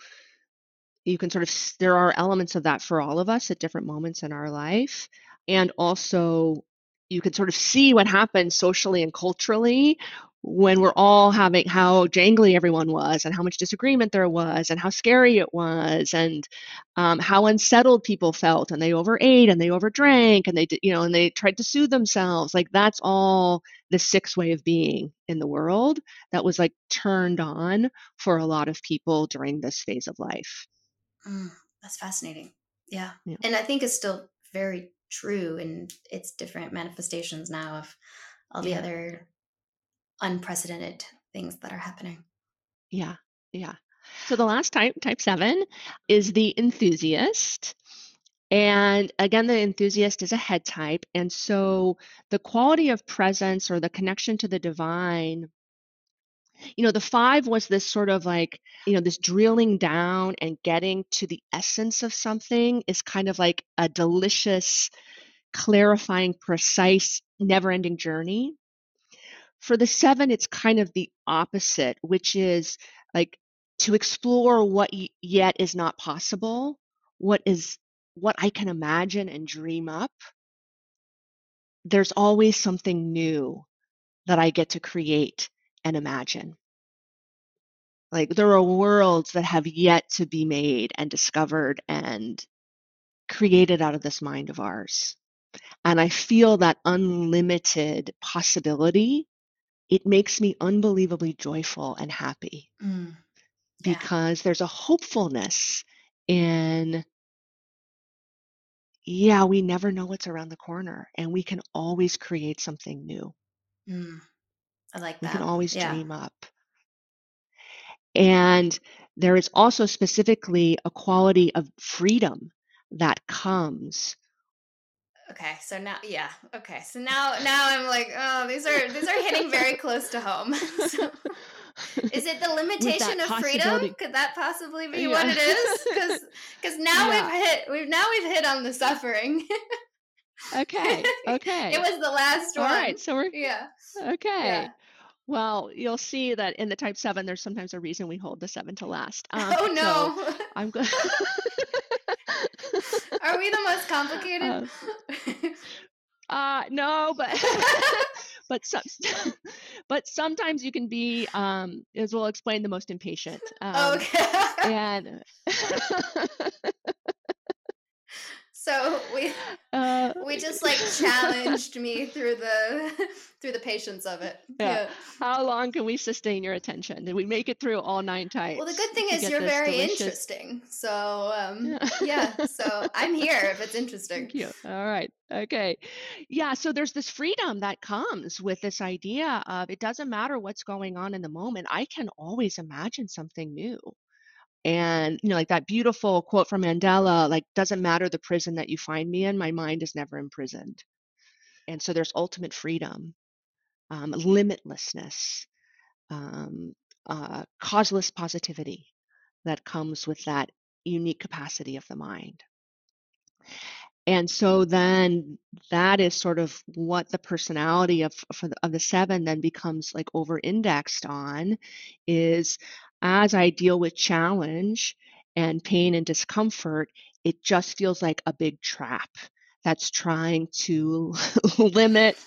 you can sort of there are elements of that for all of us at different moments in our life and also you can sort of see what happens socially and culturally when we're all having how jangly everyone was and how much disagreement there was and how scary it was and um, how unsettled people felt and they overate and they overdrank and they you know and they tried to soothe themselves. Like that's all the sixth way of being in the world that was like turned on for a lot of people during this phase of life mm, that's fascinating yeah. yeah and i think it's still very true in its different manifestations now of all the yeah. other unprecedented things that are happening. Yeah, yeah. So the last type, type seven, is the enthusiast. And again, the enthusiast is a head type. And so the quality of presence or the connection to the divine, you know, the five was this sort of like, you know, this drilling down and getting to the essence of something is kind of like a delicious, clarifying, precise, never ending journey. For the seven, it's kind of the opposite, which is like to explore what yet is not possible, what is what I can imagine and dream up. There's always something new that I get to create and imagine. Like there are worlds that have yet to be made and discovered and created out of this mind of ours. And I feel that unlimited possibility it makes me unbelievably joyful and happy mm, yeah. because there's a hopefulness in yeah we never know what's around the corner and we can always create something new mm, i like that we can always yeah. dream up and there is also specifically a quality of freedom that comes Okay, so now yeah, okay. So now now I'm like, oh, these are these are hitting very close to home. so, is it the limitation of freedom? Could that possibly be yeah. what it is? Because because now yeah. we've hit we've now we've hit on the suffering. Okay. Okay. it was the last one. All right. So we're yeah. Okay. Yeah. Well, you'll see that in the type seven, there's sometimes a reason we hold the seven to last. Um, oh no! So I'm good. Are we the most complicated? Uh, uh no, but but some, but sometimes you can be, um, as we'll explain, the most impatient. Um, okay. And so we uh, we just like challenged me through the through the patience of it. Yeah. yeah. How long can we sustain your attention? Did we make it through all nine types? Well, the good thing is you're very delicious... interesting. So um, yeah. yeah. So I'm here if it's interesting. Thank you. All right. Okay. Yeah. So there's this freedom that comes with this idea of it doesn't matter what's going on in the moment. I can always imagine something new and you know like that beautiful quote from mandela like doesn't matter the prison that you find me in my mind is never imprisoned. And so there's ultimate freedom um, limitlessness um, uh, causeless positivity that comes with that unique capacity of the mind and so then that is sort of what the personality of the, of the seven then becomes like over indexed on is as I deal with challenge and pain and discomfort, it just feels like a big trap that's trying to limit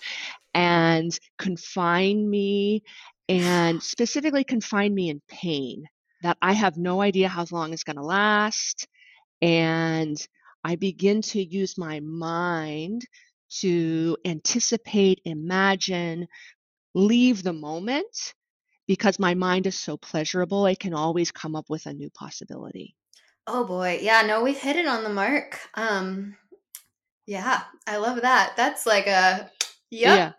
and confine me and specifically confine me in pain that I have no idea how long it's going to last. And I begin to use my mind to anticipate, imagine, leave the moment because my mind is so pleasurable, it can always come up with a new possibility. Oh boy. Yeah, no, we've hit it on the mark. Um yeah, I love that. That's like a yep. Yeah.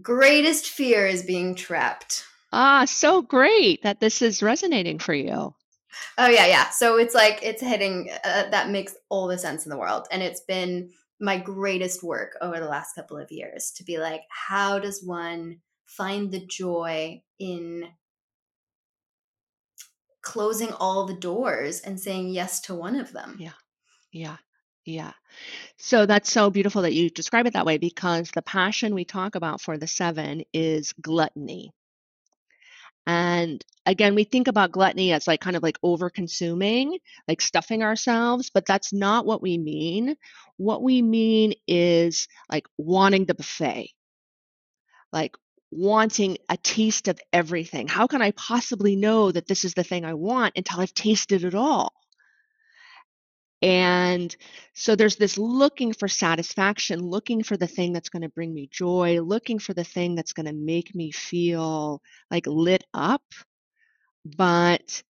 Greatest fear is being trapped. Ah, so great that this is resonating for you. Oh yeah, yeah. So it's like it's hitting uh, that makes all the sense in the world and it's been my greatest work over the last couple of years to be like how does one find the joy in closing all the doors and saying yes to one of them. Yeah. Yeah. Yeah. So that's so beautiful that you describe it that way because the passion we talk about for the seven is gluttony. And again, we think about gluttony as like kind of like over consuming, like stuffing ourselves, but that's not what we mean. What we mean is like wanting the buffet, like wanting a taste of everything. How can I possibly know that this is the thing I want until I've tasted it all? And so there's this looking for satisfaction, looking for the thing that's going to bring me joy, looking for the thing that's going to make me feel like lit up. But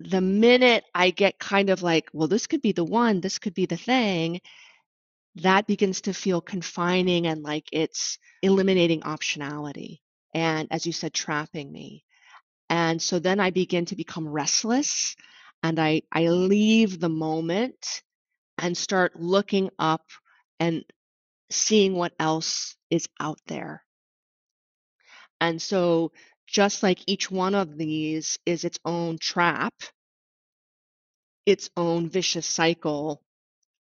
the minute I get kind of like, well, this could be the one, this could be the thing, that begins to feel confining and like it's eliminating optionality. And as you said, trapping me. And so then I begin to become restless and I, I leave the moment and start looking up and seeing what else is out there. And so, just like each one of these is its own trap, its own vicious cycle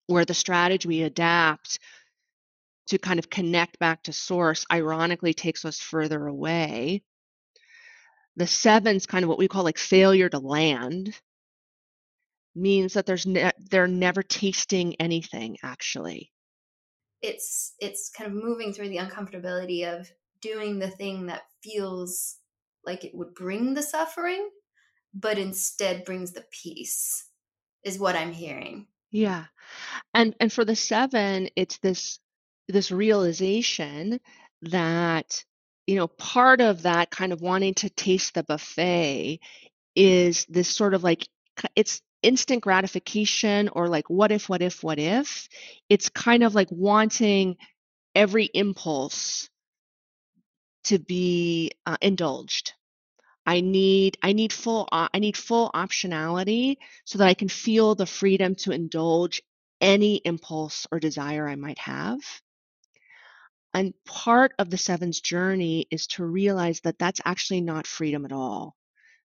where the strategy we adapt to kind of connect back to source ironically takes us further away. The seven's kind of what we call like failure to land means that there's ne- they're never tasting anything actually. It's it's kind of moving through the uncomfortability of doing the thing that feels like it would bring the suffering, but instead brings the peace, is what I'm hearing. Yeah. And and for the 7, it's this this realization that you know, part of that kind of wanting to taste the buffet is this sort of like it's instant gratification or like what if what if what if it's kind of like wanting every impulse to be uh, indulged I need I need full uh, I need full optionality so that I can feel the freedom to indulge any impulse or desire I might have. And part of the seven's journey is to realize that that's actually not freedom at all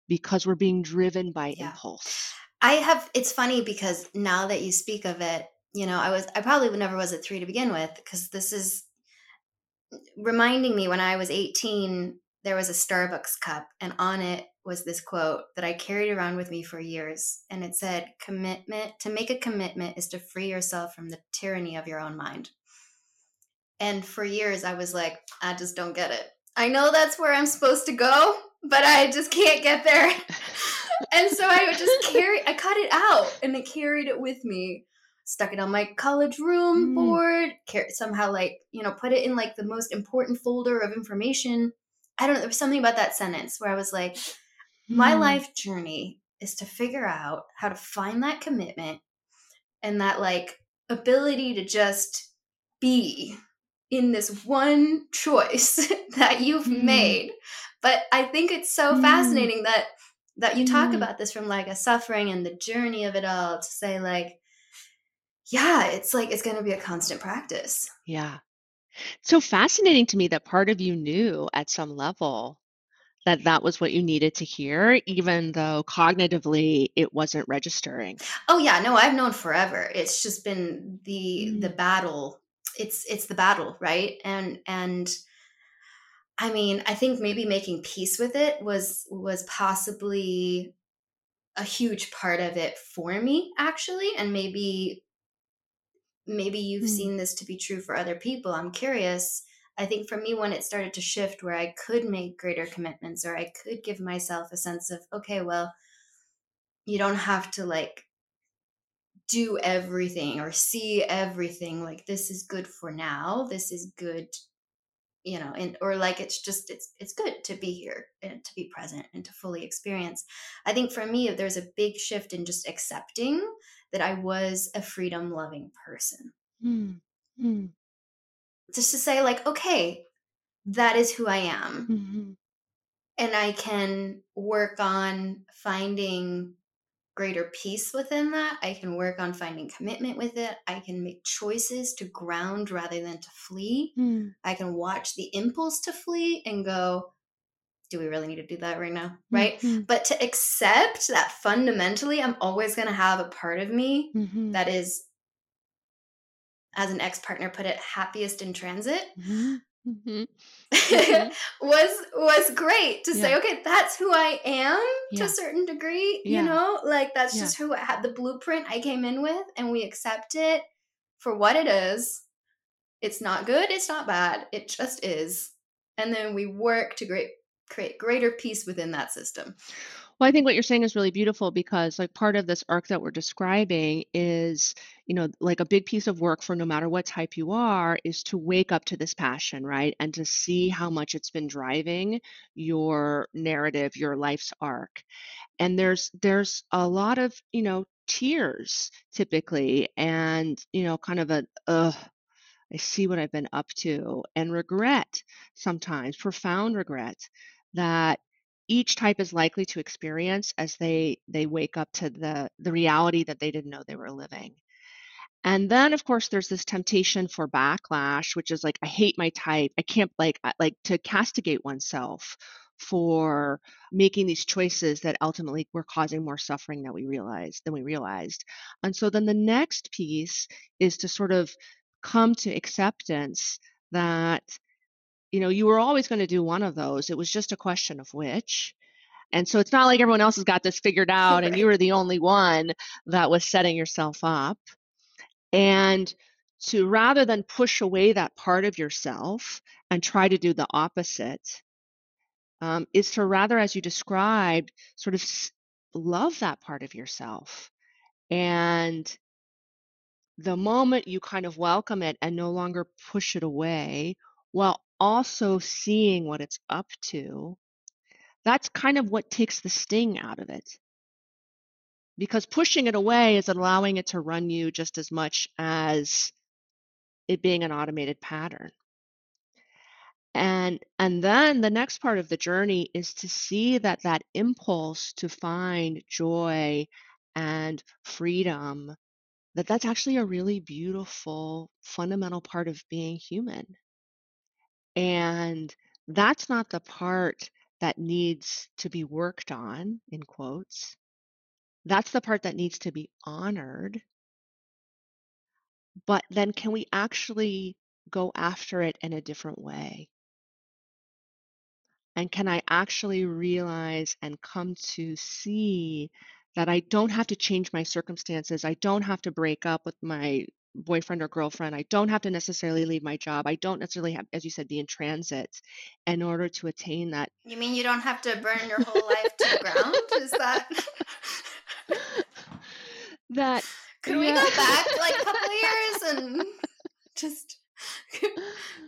because we're being driven by yeah. impulse. I have it's funny because now that you speak of it, you know, I was I probably never was at 3 to begin with because this is reminding me when I was 18 there was a Starbucks cup, and on it was this quote that I carried around with me for years. And it said, Commitment to make a commitment is to free yourself from the tyranny of your own mind. And for years, I was like, I just don't get it. I know that's where I'm supposed to go, but I just can't get there. and so I would just carry, I cut it out and I carried it with me stuck it on my college room mm. board, somehow like, you know, put it in like the most important folder of information I don't know, there was something about that sentence where I was like, my mm. life journey is to figure out how to find that commitment and that like ability to just be in this one choice that you've mm. made. But I think it's so mm. fascinating that that you talk hmm. about this from like a suffering and the journey of it all to say like yeah, it's like it's going to be a constant practice. Yeah so fascinating to me that part of you knew at some level that that was what you needed to hear, even though cognitively it wasn't registering. Oh yeah, no, I've known forever. It's just been the the Mm. battle. It's it's the battle, right? And and I mean, I think maybe making peace with it was was possibly a huge part of it for me actually and maybe maybe you've Mm. seen this to be true for other people. I'm curious. I think for me, when it started to shift where I could make greater commitments or I could give myself a sense of, okay, well, you don't have to like do everything or see everything. Like, this is good for now. This is good, you know, and or like it's just it's it's good to be here and to be present and to fully experience. I think for me, there's a big shift in just accepting that I was a freedom loving person. Mm. Mm. just to say like okay that is who i am Mhm. and i can work on finding greater peace within that i can work on finding commitment with it i can make choices to ground rather than to flee Mm. i can watch the impulse to flee and go do we really need to do that right now right Mhm. but to accept that fundamentally i'm always going to have a part of me Mhm. that is as an ex-partner put it happiest in transit Mhm. Mhm. Mhm. was was great to say okay that's who i am to a certain degree Yeah. you know like that's Yeah. just who i had the blueprint i came in with and we accept it for what it is it's not good it's not bad it just is and then we work to great, create greater peace within that system Well, I think what you're saying is really beautiful because, like, part of this arc that we're describing is, you know, like a big piece of work for no matter what type you are is to wake up to this passion, right? And to see how much it's been driving your narrative, your life's arc. And there's there's a lot of, you know, tears typically and, you know, kind of a ugh, I see what I've been up to and regret sometimes, profound regret that each type is likely to experience as they they wake up to the the reality that they didn't know they were living. And then of course there's this temptation for backlash which is like I hate my type. I can't like like to castigate oneself for making these choices that ultimately were causing more suffering than we realized than we realized. And so then the next piece is to sort of come to acceptance that you know you were always going to do one of those. It was just a question of which. And so it's not like everyone else has got this figured out and you were the only one that was setting yourself up. And to rather than push away that part of yourself and try to do the opposite, um, is to rather, as you described, sort of s- love that part of yourself. And the moment you kind of welcome it and no longer push it away while also seeing what it's up to, that's kind of what takes the sting out of it. Because pushing it away is allowing it to run you just as much as it being an automated pattern. And and then the next part of the journey is to see that that impulse to find joy and freedom that that's actually a really beautiful fundamental part of being human. And that's not the part that needs to be worked on in quotes. That's the part that needs to be honored. But then can we actually go after it in a different way? And can I actually realize and come to see that I don't have to change my circumstances? I don't have to break up with my boyfriend or girlfriend. I don't have to necessarily leave my job. I don't necessarily have, as you said, be in transit in order to attain that. you mean you don't have to burn your whole life to the ground is that That could we go back like a couple years and just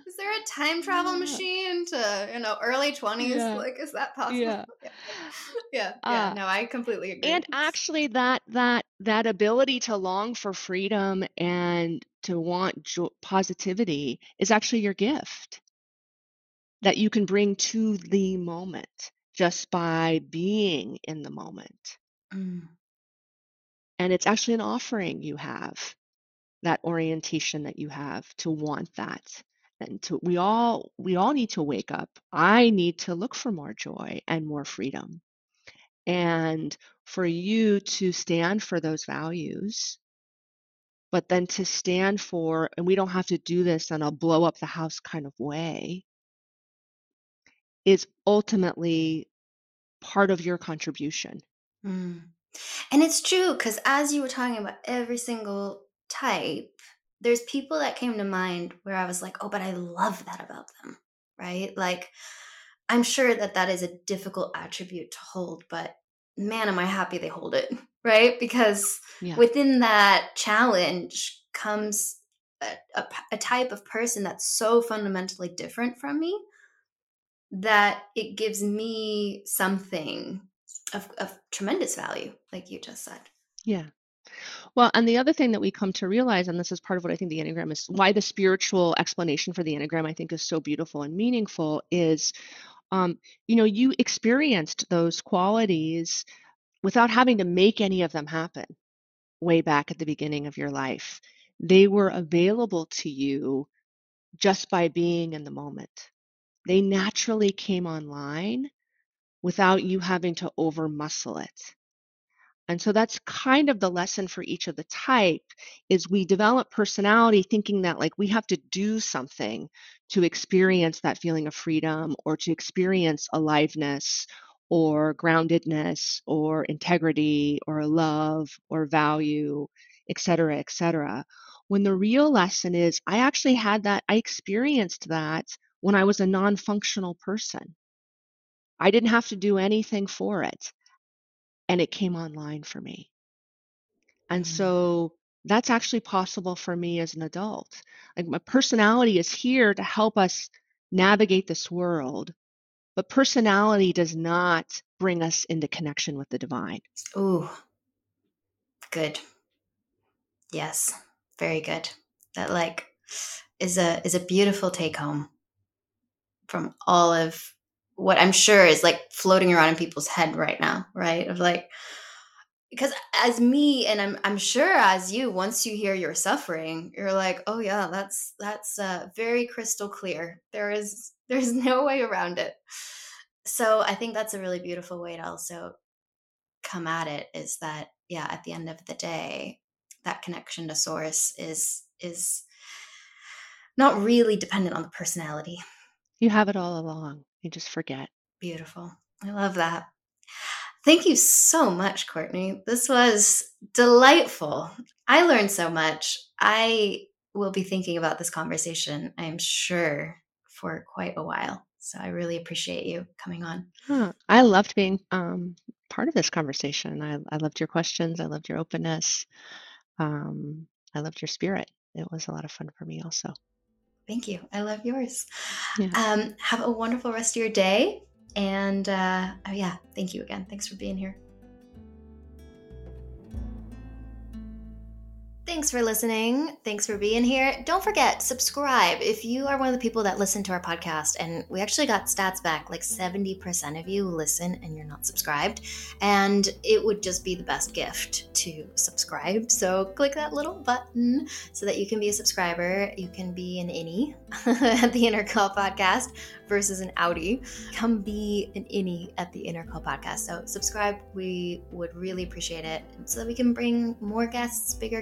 is there a time travel machine to you know early 20s Yeah. like is that possible Yeah. yeah yeah, yeah. Uh, no i completely agree and actually that that that ability to long for freedom and to want jo- positivity is actually your gift that you can bring to the moment just by being in the moment Mm. and it's actually an offering you have that orientation that you have to want that. And to we all we all need to wake up. I need to look for more joy and more freedom. And for you to stand for those values but then to stand for and we don't have to do this in a blow up the house kind of way is ultimately part of your contribution. Mm. And it's true because as you were talking about every single type, there's people that came to mind where I was like, oh, but I love that about them, right? Like, I'm sure that that is a difficult attribute to hold, but man, am I happy they hold it, right? Because yeah within that challenge comes a a type of person that's so fundamentally different from me that it gives me something of, of tremendous value, like you just said. yeah well and the other thing that we come to realize and this is part of what i think the enneagram is why the spiritual explanation for the enneagram i think is so beautiful and meaningful is um, you know you experienced those qualities without having to make any of them happen way back at the beginning of your life they were available to you just by being in the moment they naturally came online without you having to over muscle it. And so that's kind of the lesson for each of the type is we develop personality thinking that like we have to do something to experience that feeling of freedom or to experience aliveness or groundedness or integrity or love or value, et cetera, et cetera. When the real lesson is I actually had that, I experienced that when I was a non functional person. I didn't have to do anything for it. And it came online for me. And Mm. so that's actually possible for me as an adult. Like my personality is here to help us navigate this world, but personality does not bring us into connection with the divine. Ooh, good. Yes, very good. That like is a is a beautiful take home from all of what I'm sure is like floating around in people's head right now, right? Of like because as me and I'm I'm sure as you once you hear your suffering, you're like, "Oh yeah, that's that's uh, very crystal clear. There is there's no way around it." So, I think that's a really beautiful way to also come at it is that yeah, at the end of the day, that connection to source is is not really dependent on the personality. You have it all along. You just forget. Beautiful. I love that. Thank you so much, Courtney. This was delightful. I learned so much. I will be thinking about this conversation, I'm sure, for quite a while. So I really appreciate you coming on. Huh. I loved being um, part of this conversation. I, I loved your questions. I loved your openness. Um, I loved your spirit. It was a lot of fun for me, also. Thank you. I love yours. Yeah. Um, have a wonderful rest of your day. And uh, oh, yeah, thank you again. Thanks for being here. Thanks for listening. Thanks for being here. Don't forget, subscribe. If you are one of the people that listen to our podcast, and we actually got stats back like 70% of you listen and you're not subscribed. And it would just be the best gift to subscribe. So click that little button so that you can be a subscriber. You can be an innie at the Inner Call podcast versus an outie. Come be an innie at the Inner Call podcast. So subscribe. We would really appreciate it so that we can bring more guests, bigger